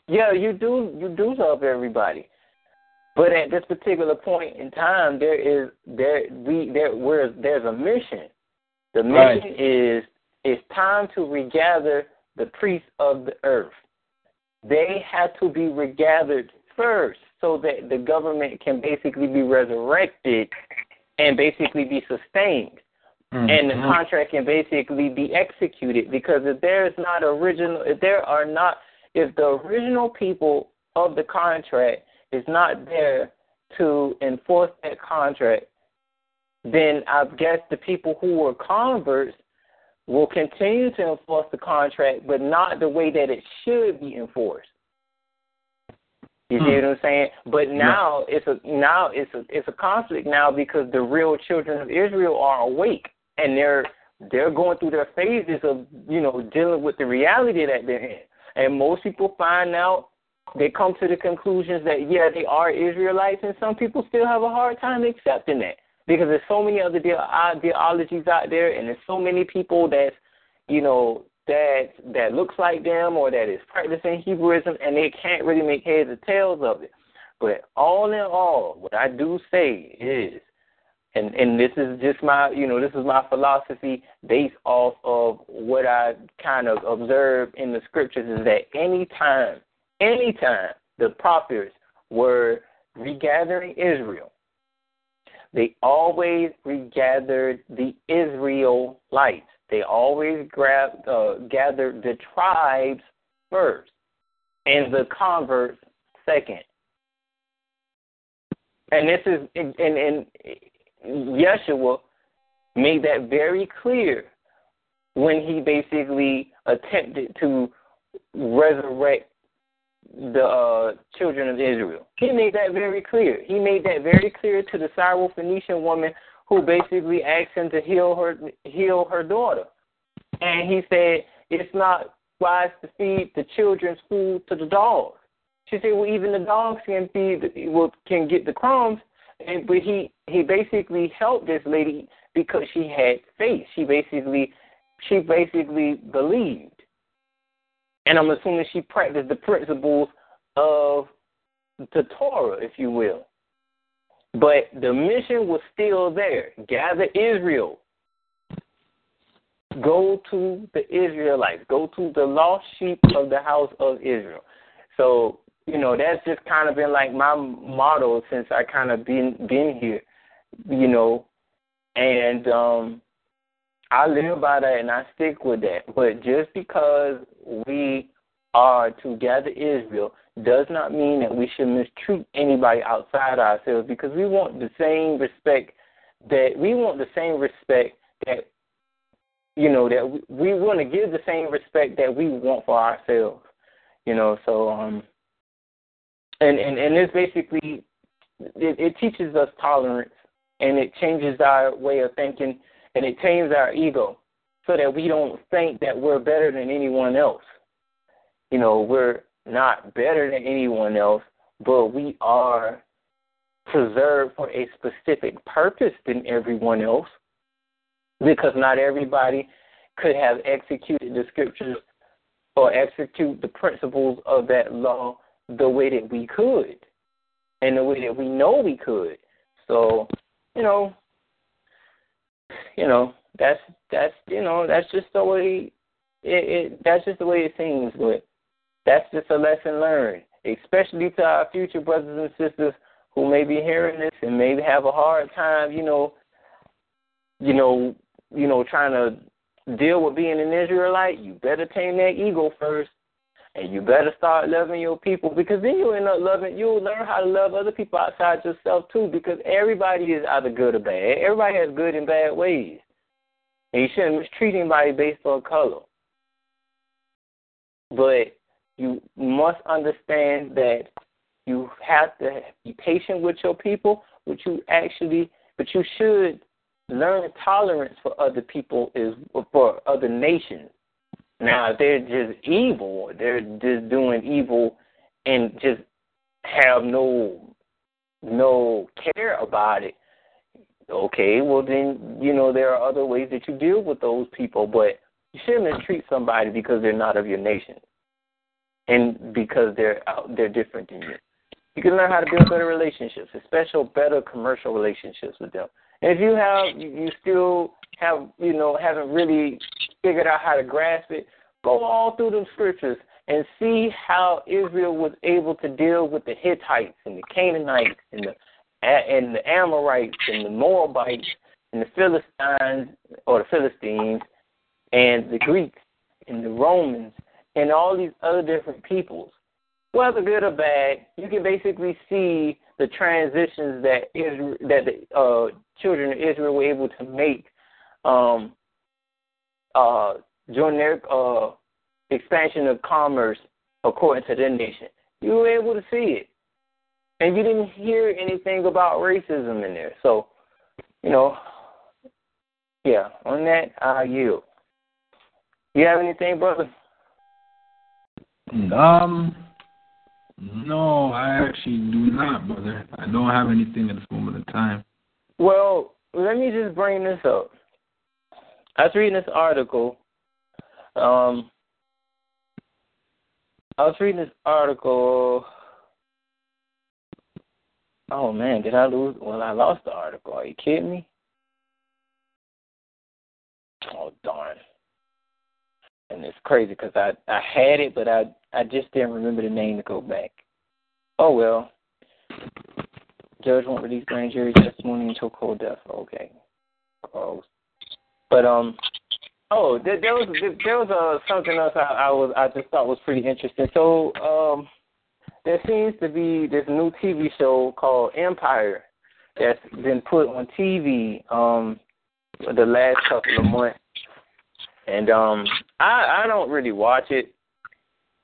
Speaker 3: yeah, you do you do love everybody. But at this particular point in time there is there we there where there's a mission. The mission
Speaker 5: Right.
Speaker 3: is it's time to regather the priests of the earth. They have to be regathered first. so that the government can basically be resurrected and basically be sustained. Mm-hmm. And the contract can basically be executed because if there is not original, if there are not, if the original people of the contract is not there to enforce that contract, then I guess the people who were converts will continue to enforce the contract, but not the way that it should be enforced. You see hmm. what I'm saying? But now yeah. it's a now it's a it's a conflict now because the real children of Israel are awake and they're they're going through their phases of you know dealing with the reality that they're in. And most people find out they come to the conclusions that yeah they are Israelites, and some people still have a hard time accepting that because there's so many other ideologies uh, out there, and there's so many people that you know that that looks like them or that is practicing Hebrewism, and they can't really make heads or tails of it. But all in all, what I do say is, and and this is just my you know this is my philosophy based off of what I kind of observe in the scriptures is that anytime, anytime the prophets were regathering Israel, they always regathered the Israelites. They always grabbed, uh, gathered the tribes first and the converts second. And this is, and, and Yeshua made that very clear when he basically attempted to resurrect the uh, children of Israel. He made that very clear. He made that very clear to the Syrophoenician woman who basically asked him to heal her heal her daughter. And he said, It's not wise to feed the children's food to the dogs. She said, Well even the dogs can feed well can get the crumbs and but he he basically helped this lady because she had faith. She basically she basically believed. And I'm assuming she practiced the principles of the Torah, if you will. But the mission was still there. Gather Israel. Go to the Israelites. Go to the lost sheep of the house of Israel. So, you know, that's just kind of been like my motto since I kind of been been here, you know. And um I live by that and I stick with that. But just because we are to gather Israel does not mean that we should mistreat anybody outside ourselves because we want the same respect that we want the same respect that you know that we, we want to give the same respect that we want for ourselves you know so um and and and this basically it, it teaches us tolerance and it changes our way of thinking and it tames our ego so that we don't think that we're better than anyone else you know we're not better than anyone else, but we are preserved for a specific purpose than everyone else because not everybody could have executed the scriptures or execute the principles of that law the way that we could and the way that we know we could. So, you know, you know, that's that's you know, that's just the way it, it that's just the way it seems but that's just a lesson learned, especially to our future brothers and sisters who may be hearing this and maybe have a hard time, you know, you know, you know, trying to deal with being an Israelite. You better tame that ego first, and you better start loving your people because then you'll end up loving. You'll learn how to love other people outside yourself too, because everybody is either good or bad. Everybody has good and bad ways, and you shouldn't mistreat anybody based on color. But you must understand that you have to be patient with your people, but you actually, but you should learn tolerance for other people is for other nations. Now, if they're just evil, they're just doing evil and just have no no care about it. Okay, well then you know there are other ways that you deal with those people, but you shouldn't treat somebody because they're not of your nation and because they're out, they're different than you. You can learn how to build better relationships, especially better commercial relationships with them. And if you have you still have you know haven't really figured out how to grasp it, go all through the scriptures and see how Israel was able to deal with the Hittites and the Canaanites and the and the Amorites and the Moabites and the Philistines or the Philistines and the Greeks and the Romans and all these other different peoples. Whether good or bad, you can basically see the transitions that Israel, that the uh, children of Israel were able to make um, uh, their uh, expansion of commerce according to their nation. You were able to see it. And you didn't hear anything about racism in there. So, you know, yeah, on that, I yield. You have anything, brother?
Speaker 5: Um, no, I actually do not, brother. I don't have anything at this moment in time.
Speaker 3: Well, let me just bring this up. I was reading this article. Um, I was reading this article. Oh man, did I lose? Well, I lost the article. Are you kidding me? Oh darn! And it's crazy because I I had it, but I I just didn't remember the name to go back. Oh well. Judge won't release grand jury testimony until cold death. Okay, close. But um, oh, there, there was there was uh, something else I, I was I just thought was pretty interesting. So um, there seems to be this new TV show called Empire that's been put on TV um the last couple of months, and um, I I don't really watch it.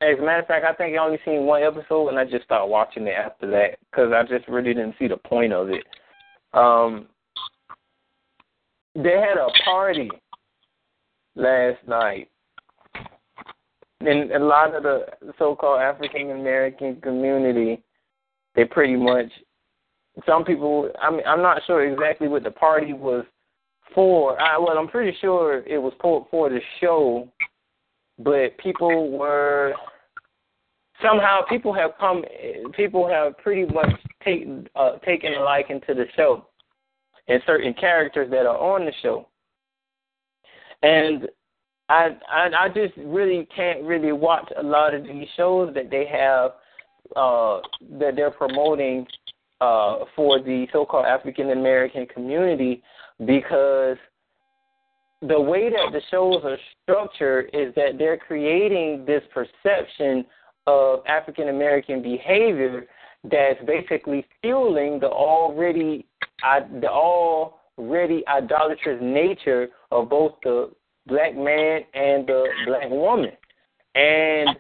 Speaker 3: As a matter of fact, I think I only seen one episode, and I just started watching it after that because I just really didn't see the point of it. Um, they had a party last night, and a lot of the so-called African American community, they pretty much. Some people, I mean, I'm not sure exactly what the party was for. I, well, I'm pretty sure it was for for the show, but people were somehow people have come. People have pretty much taken uh, taken a liking to the show and certain characters that are on the show, and I I, I just really can't really watch a lot of these shows that they have uh, that they're promoting uh, for the so-called African American community because the way that the shows are structured is that they're creating this perception of African American behavior that's basically fueling the already uh, the already idolatrous nature of both the black man and the black woman. And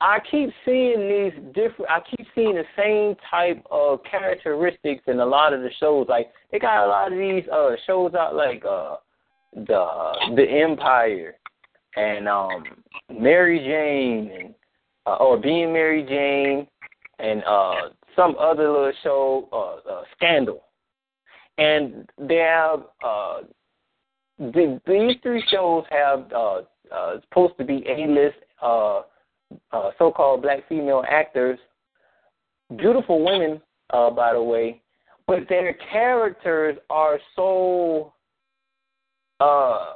Speaker 3: I keep seeing these different. I keep seeing the same type of characteristics in a lot of the shows. Like they got a lot of these uh shows out, like uh the the Empire and um Mary Jane and uh, or being Mary Jane and uh some other little show, uh, uh Scandal, and they have uh the, these three shows have uh uh supposed to be A list uh uh, so-called black female actors, beautiful women, uh, by the way, but their characters are so uh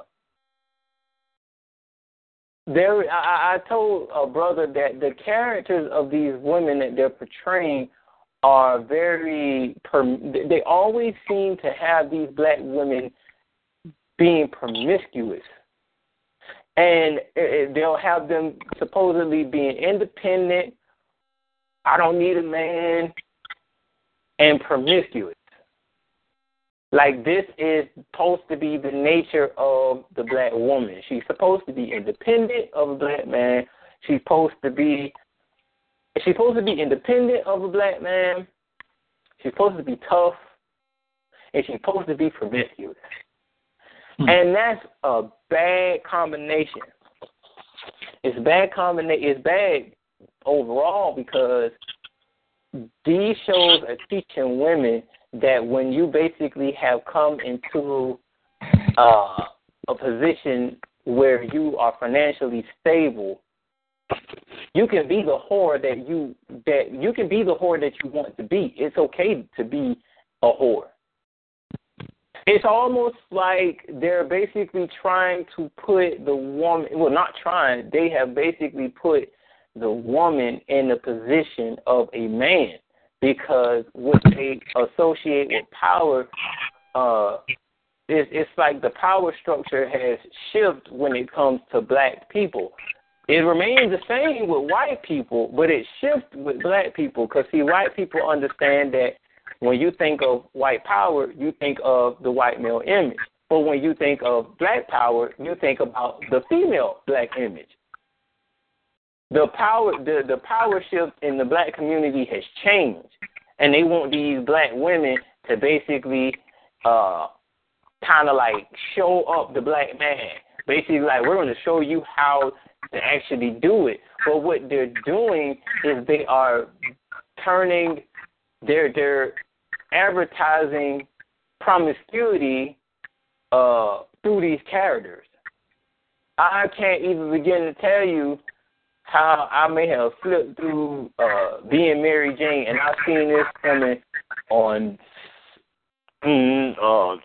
Speaker 3: there I, I told a brother that the characters of these women that they're portraying are very they always seem to have these black women being promiscuous and they'll have them supposedly being independent. I don't need a man, and promiscuous. Like this is supposed to be the nature of the black woman. She's supposed to be independent of a black man. She's supposed to be she's supposed to be independent of a black man. She's supposed to be tough, and she's supposed to be promiscuous. Hmm. And that's a bad combination. It's bad combination. It's bad overall because these shows are teaching women that when you basically have come into uh, a position where you are financially stable, you can be the whore that you that you can be the whore that you want to be. It's okay to be a whore it's almost like they're basically trying to put the woman well not trying they have basically put the woman in the position of a man because what they associate with power uh it's, it's like the power structure has shifted when it comes to black people it remains the same with white people but it shifts with black people because see white people understand that when you think of white power, you think of the white male image. But when you think of black power, you think about the female black image. The power the, the power shift in the black community has changed. And they want these black women to basically uh kind of like show up the black man. Basically like we're going to show you how to actually do it. But what they're doing is they are turning they're they're advertising promiscuity uh, through these characters. I can't even begin to tell you how I may have flipped through uh, being Mary Jane, and I've seen this coming on mm, uh,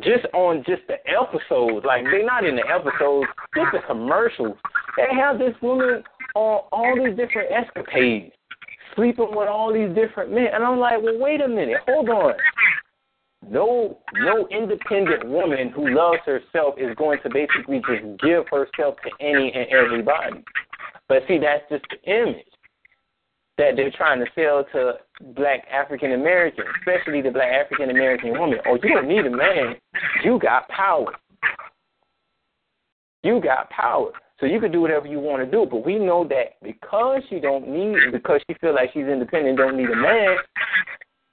Speaker 3: just on just the episodes. Like they're not in the episodes, just the commercials. They have this woman on all these different escapades sleeping with all these different men. And I'm like, well, wait a minute, hold on. No, no independent woman who loves herself is going to basically just give herself to any and everybody. But see, that's just the image that they're trying to sell to black African Americans, especially the black African American woman. Oh, you don't need a man. You got power. You got power. So you can do whatever you want to do, but we know that because she don't need, because she feel like she's independent, don't need a man,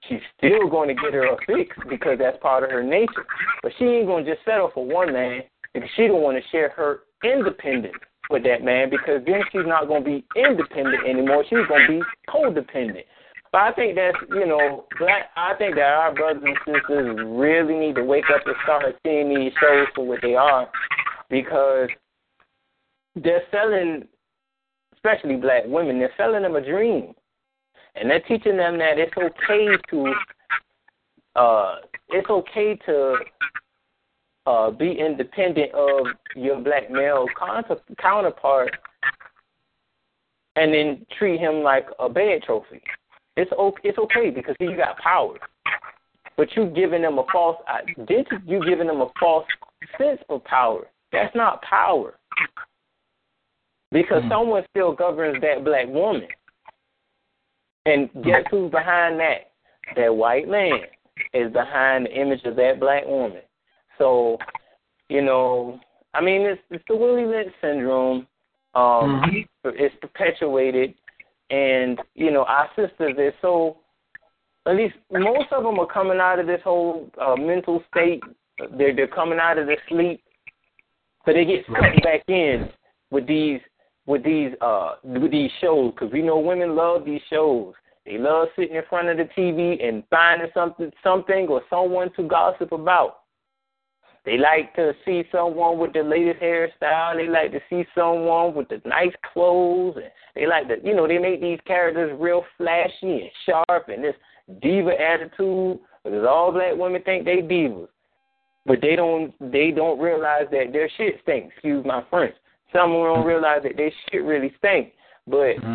Speaker 3: she's still going to get her a fix because that's part of her nature. But she ain't going to just settle for one man because she don't want to share her independence with that man because then she's not going to be independent anymore. She's going to be codependent. But I think that's you know, black. I think that our brothers and sisters really need to wake up and start seeing these shows for what they are, because they're selling, especially black women, they're selling them a dream. And they're teaching them that it's okay to uh it's okay to uh be independent of your black male counter, counterpart and then treat him like a bed trophy. It's okay, it's okay because he got power. But you giving them a false identity, you giving them a false sense of power. That's not power because mm someone still governs that black woman. And guess who's behind that? That white man is behind the image of that black woman. So, you know, I mean, it's, it's the Willie Lynch syndrome. Um, mm-hmm. It's perpetuated, and you know, our sisters are so. At least most of them are coming out of this whole uh, mental state. They're they're coming out of the sleep, so they get sucked back in with these with these uh with these shows because we know women love these shows. They love sitting in front of the TV and finding something something or someone to gossip about. They like to see someone with the latest hairstyle. They like to see someone with the nice clothes. And they like to, you know, they make these characters real flashy and sharp and this diva attitude. Because all black women think they divas, but they don't. They don't realize that their shit stinks. Excuse my French. Some don't realize that their shit really stinks. But mm-hmm.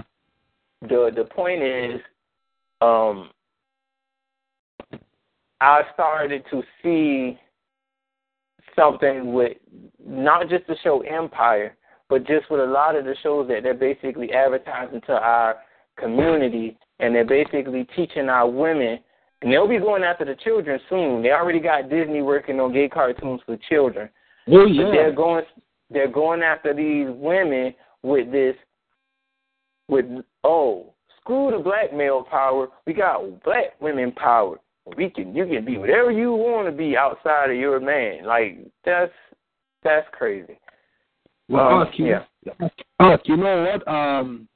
Speaker 3: the the point is, um, I started to see something with not just the show Empire, but just with a lot of the shows that they're basically advertising to our community, and they're basically teaching our women. And they'll be going after the children soon. They already got Disney working on gay cartoons for children.
Speaker 5: Oh yeah.
Speaker 3: But they're going they're going after these women with this with oh screw the black male power we got black women power we can you can be whatever you want to be outside of your man like that's that's crazy
Speaker 5: well um, you, yeah. you know what um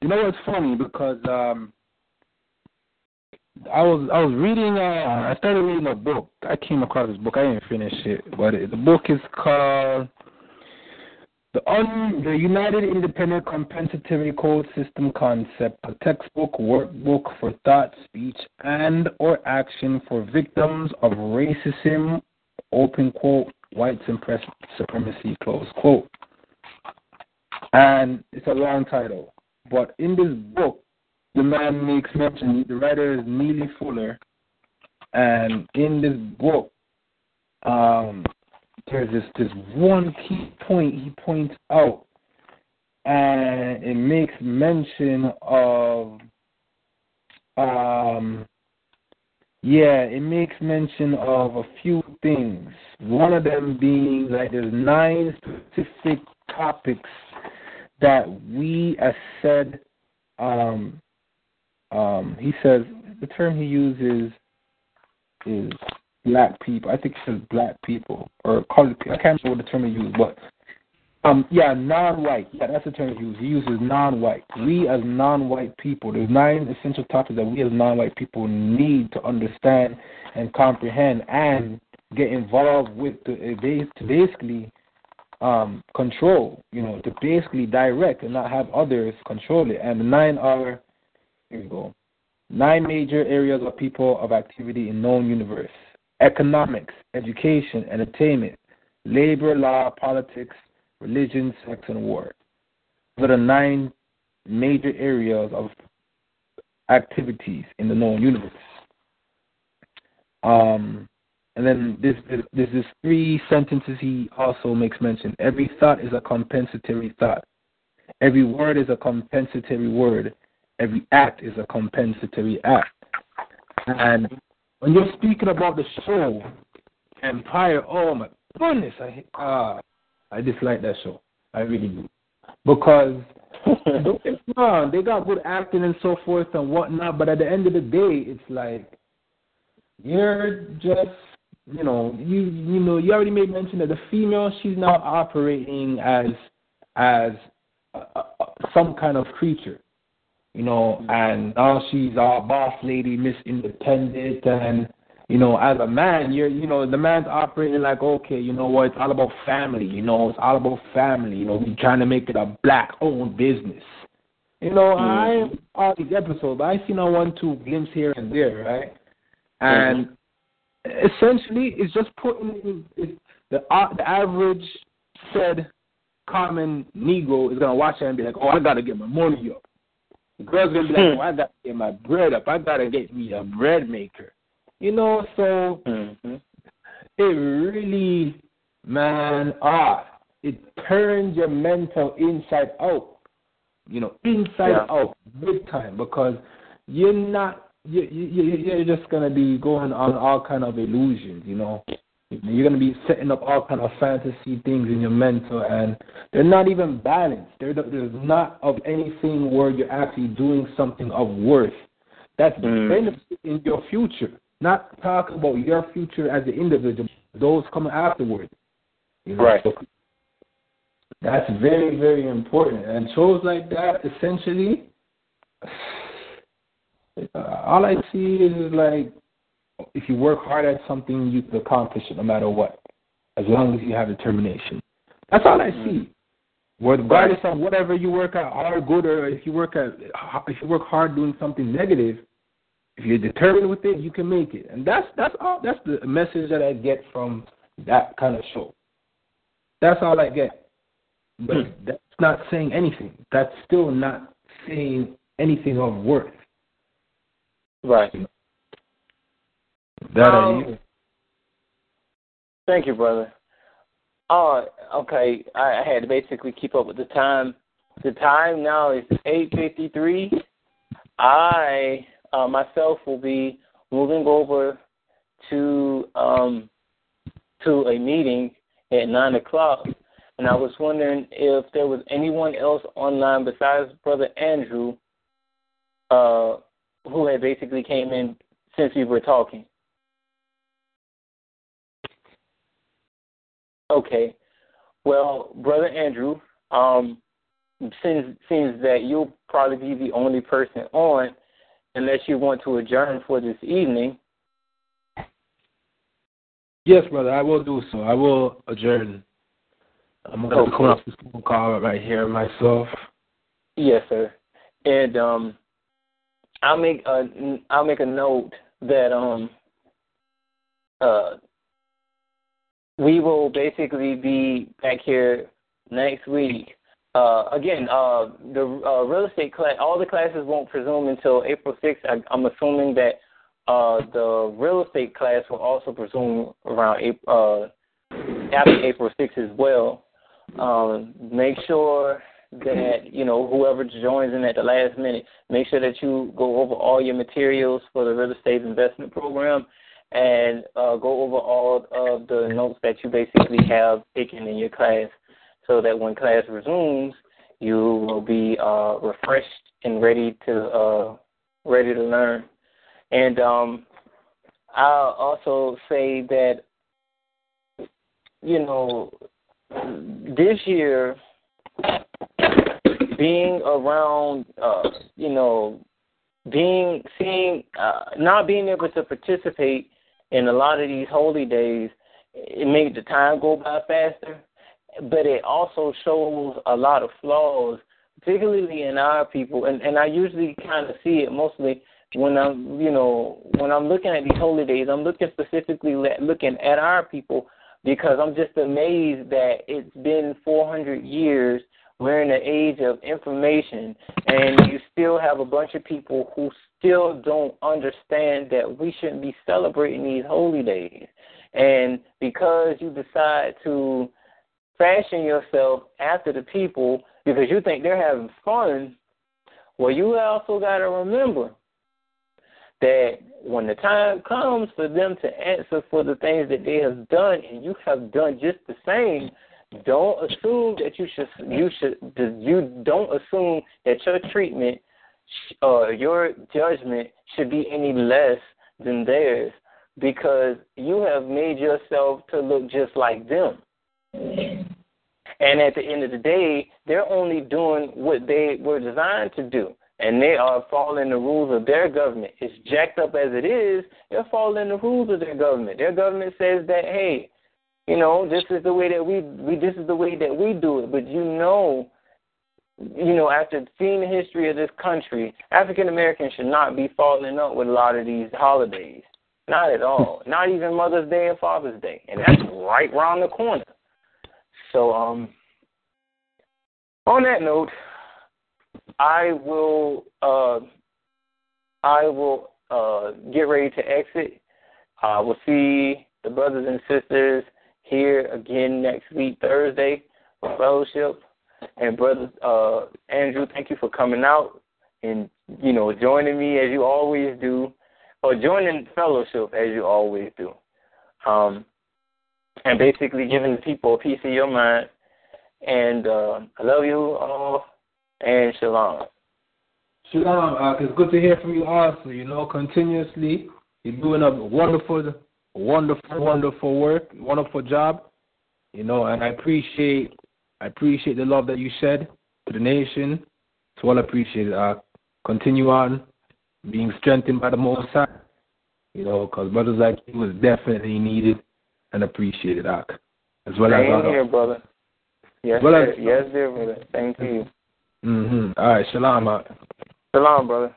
Speaker 5: you know what's funny because um I was I was reading uh I started reading a book. I came across this book. I didn't finish it, but it, the book is called
Speaker 4: The, un, the United Independent Compensatory Code System concept, a textbook workbook for thought, speech, and or action for victims of racism, open quote, white supremacy, close quote. And it's a long title. But in this book, the man makes mention, the writer is Neely Fuller, and in this book, um, there's this this one key point he points out, and it makes mention of, um, yeah, it makes mention of a few things. One of them being like there's nine specific topics that we, as said, um, um, he says the term he uses is black people. I think he says black people or colored people. I can't remember what the term he used, but um, yeah, non-white. Yeah, that's the term he uses. He uses non-white. We as non-white people, there's nine essential topics that we as non-white people need to understand and comprehend and get involved with to, to basically um, control. You know, to basically direct and not have others control it. And the nine are here we go. Nine major areas of people of activity in known universe economics, education, entertainment, labor, law, politics, religion, sex, and war. Those are the nine major areas of activities in the known universe. Um, and then this, this, this three sentences he also makes mention. Every thought is a compensatory thought. Every word is a compensatory word. Every act is a compensatory act. And when you're speaking about the show, Empire, oh my goodness, I uh, I dislike that show. I really do. Because [LAUGHS] don't they got good acting and so forth and whatnot, but at the end of the day, it's like you're just you know, you you know, you already made mention that the female she's now operating as as a, a, some kind of creature you know, and now she's our boss lady, Miss Independent, and you know, as a man, you're, you know, the man's operating like, okay, you know what, it's all about family, you know, it's all about family, you know, we're trying to make it a black-owned business. You know, mm-hmm. I all these episodes, I seen a one, two glimpse here and there, right? And mm-hmm. essentially, it's just putting it, the uh, the average said common Negro is gonna watch it and be like, oh, I gotta get my money up. The girl's gonna be like, hmm. I gotta get my bread up. I gotta get me a bread maker. You know, so mm-hmm. it really, man, ah, it turns your mental inside out. You know, inside yeah. out, big time, because you're not you, you, you're just gonna be going on all kind of illusions, you know. You're going to be setting up all kind of fantasy things in your mental, and they're not even balanced. They're, there's not of anything where you're actually doing something of worth that's mm. benefit in your future. Not talking about your future as an individual, those coming afterwards. You know?
Speaker 3: Right.
Speaker 4: So that's very, very important. And shows like that, essentially, [SIGHS] all I see is like if you work hard at something, you can accomplish it no matter what, as long as you have determination. That's all I mm-hmm. see. Regardless of whatever you work at hard, good, or if you work at if you work hard doing something negative, if you're determined with it, you can make it. And that's that's all. That's the message that I get from that kind of show. That's all I get. But hmm. that's not saying anything. That's still not saying anything of worth.
Speaker 3: Right.
Speaker 4: That um,
Speaker 3: Thank you, brother. Oh, okay. I, I had to basically keep up with the time. The time now is eight fifty three. I uh, myself will be moving over to um, to a meeting at nine o'clock, and I was wondering if there was anyone else online besides Brother Andrew uh, who had basically came in since we were talking. Okay. Well, brother Andrew, um, seems seems that you'll probably be the only person on, unless you want to adjourn for this evening.
Speaker 4: Yes, brother, I will do so. I will adjourn I'm gonna okay. off this phone call right here myself.
Speaker 3: Yes, sir. And um, I'll make a I'll make a note that um uh we will basically be back here next week. Uh, again, uh, the uh, real estate class, all the classes won't resume until April 6th. I, I'm assuming that uh, the real estate class will also resume around April, uh, after April 6th as well. Um, make sure that you know whoever joins in at the last minute, make sure that you go over all your materials for the real estate investment program, and uh, go over all of the notes that you basically have taken in your class, so that when class resumes, you will be uh, refreshed and ready to uh, ready to learn. And um, I'll also say that you know this year being around uh you know being seeing uh not being able to participate in a lot of these holy days it made the time go by faster but it also shows a lot of flaws particularly in our people and and I usually kind of see it mostly when I'm you know when I'm looking at these holy days I'm looking specifically looking at our people because I'm just amazed that it's been 400 years. We're in the age of information, and you still have a bunch of people who still don't understand that we shouldn't be celebrating these holy days. And because you decide to fashion yourself after the people because you think they're having fun, well, you also got to remember that when the time comes for them to answer for the things that they have done and you have done just the same, don't assume that you should you should you don't assume that your treatment uh, your judgment should be any less than theirs because you have made yourself to look just like them. And at the end of the day, they're only doing what they were designed to do and they are following the rules of their government. It's jacked up as it is, they're following the rules of their government. Their government says that, hey, you know, this is the way that we we this is the way that we do it. But you know, you know, after seeing the history of this country, African Americans should not be falling up with a lot of these holidays. Not at all. [LAUGHS] not even Mother's Day and Father's Day. And that's right around the corner. So um on that note, I will uh, I will uh, get ready to exit. I uh, will see the brothers and sisters here again next week, Thursday, for fellowship. And brother uh, Andrew, thank you for coming out and you know joining me as you always do, or joining fellowship as you always do, um, and basically giving the people a piece of your mind. And uh, I love you all and shalom.
Speaker 4: Shalom, uh, it's good to hear from you also. You know, continuously, you're doing a wonderful, wonderful, wonderful work, wonderful job. You know, and I appreciate, I appreciate the love that you shed to the nation. It's well appreciated. Uh, continue on being strengthened by the Most High. You know, because brothers like you was definitely needed and appreciated, Ak. As well
Speaker 3: Same as here, brother. Yes, well sir. As, yes, dear brother. Thank you.
Speaker 4: Mhm. All right. Shalom.
Speaker 3: Shalom, brother.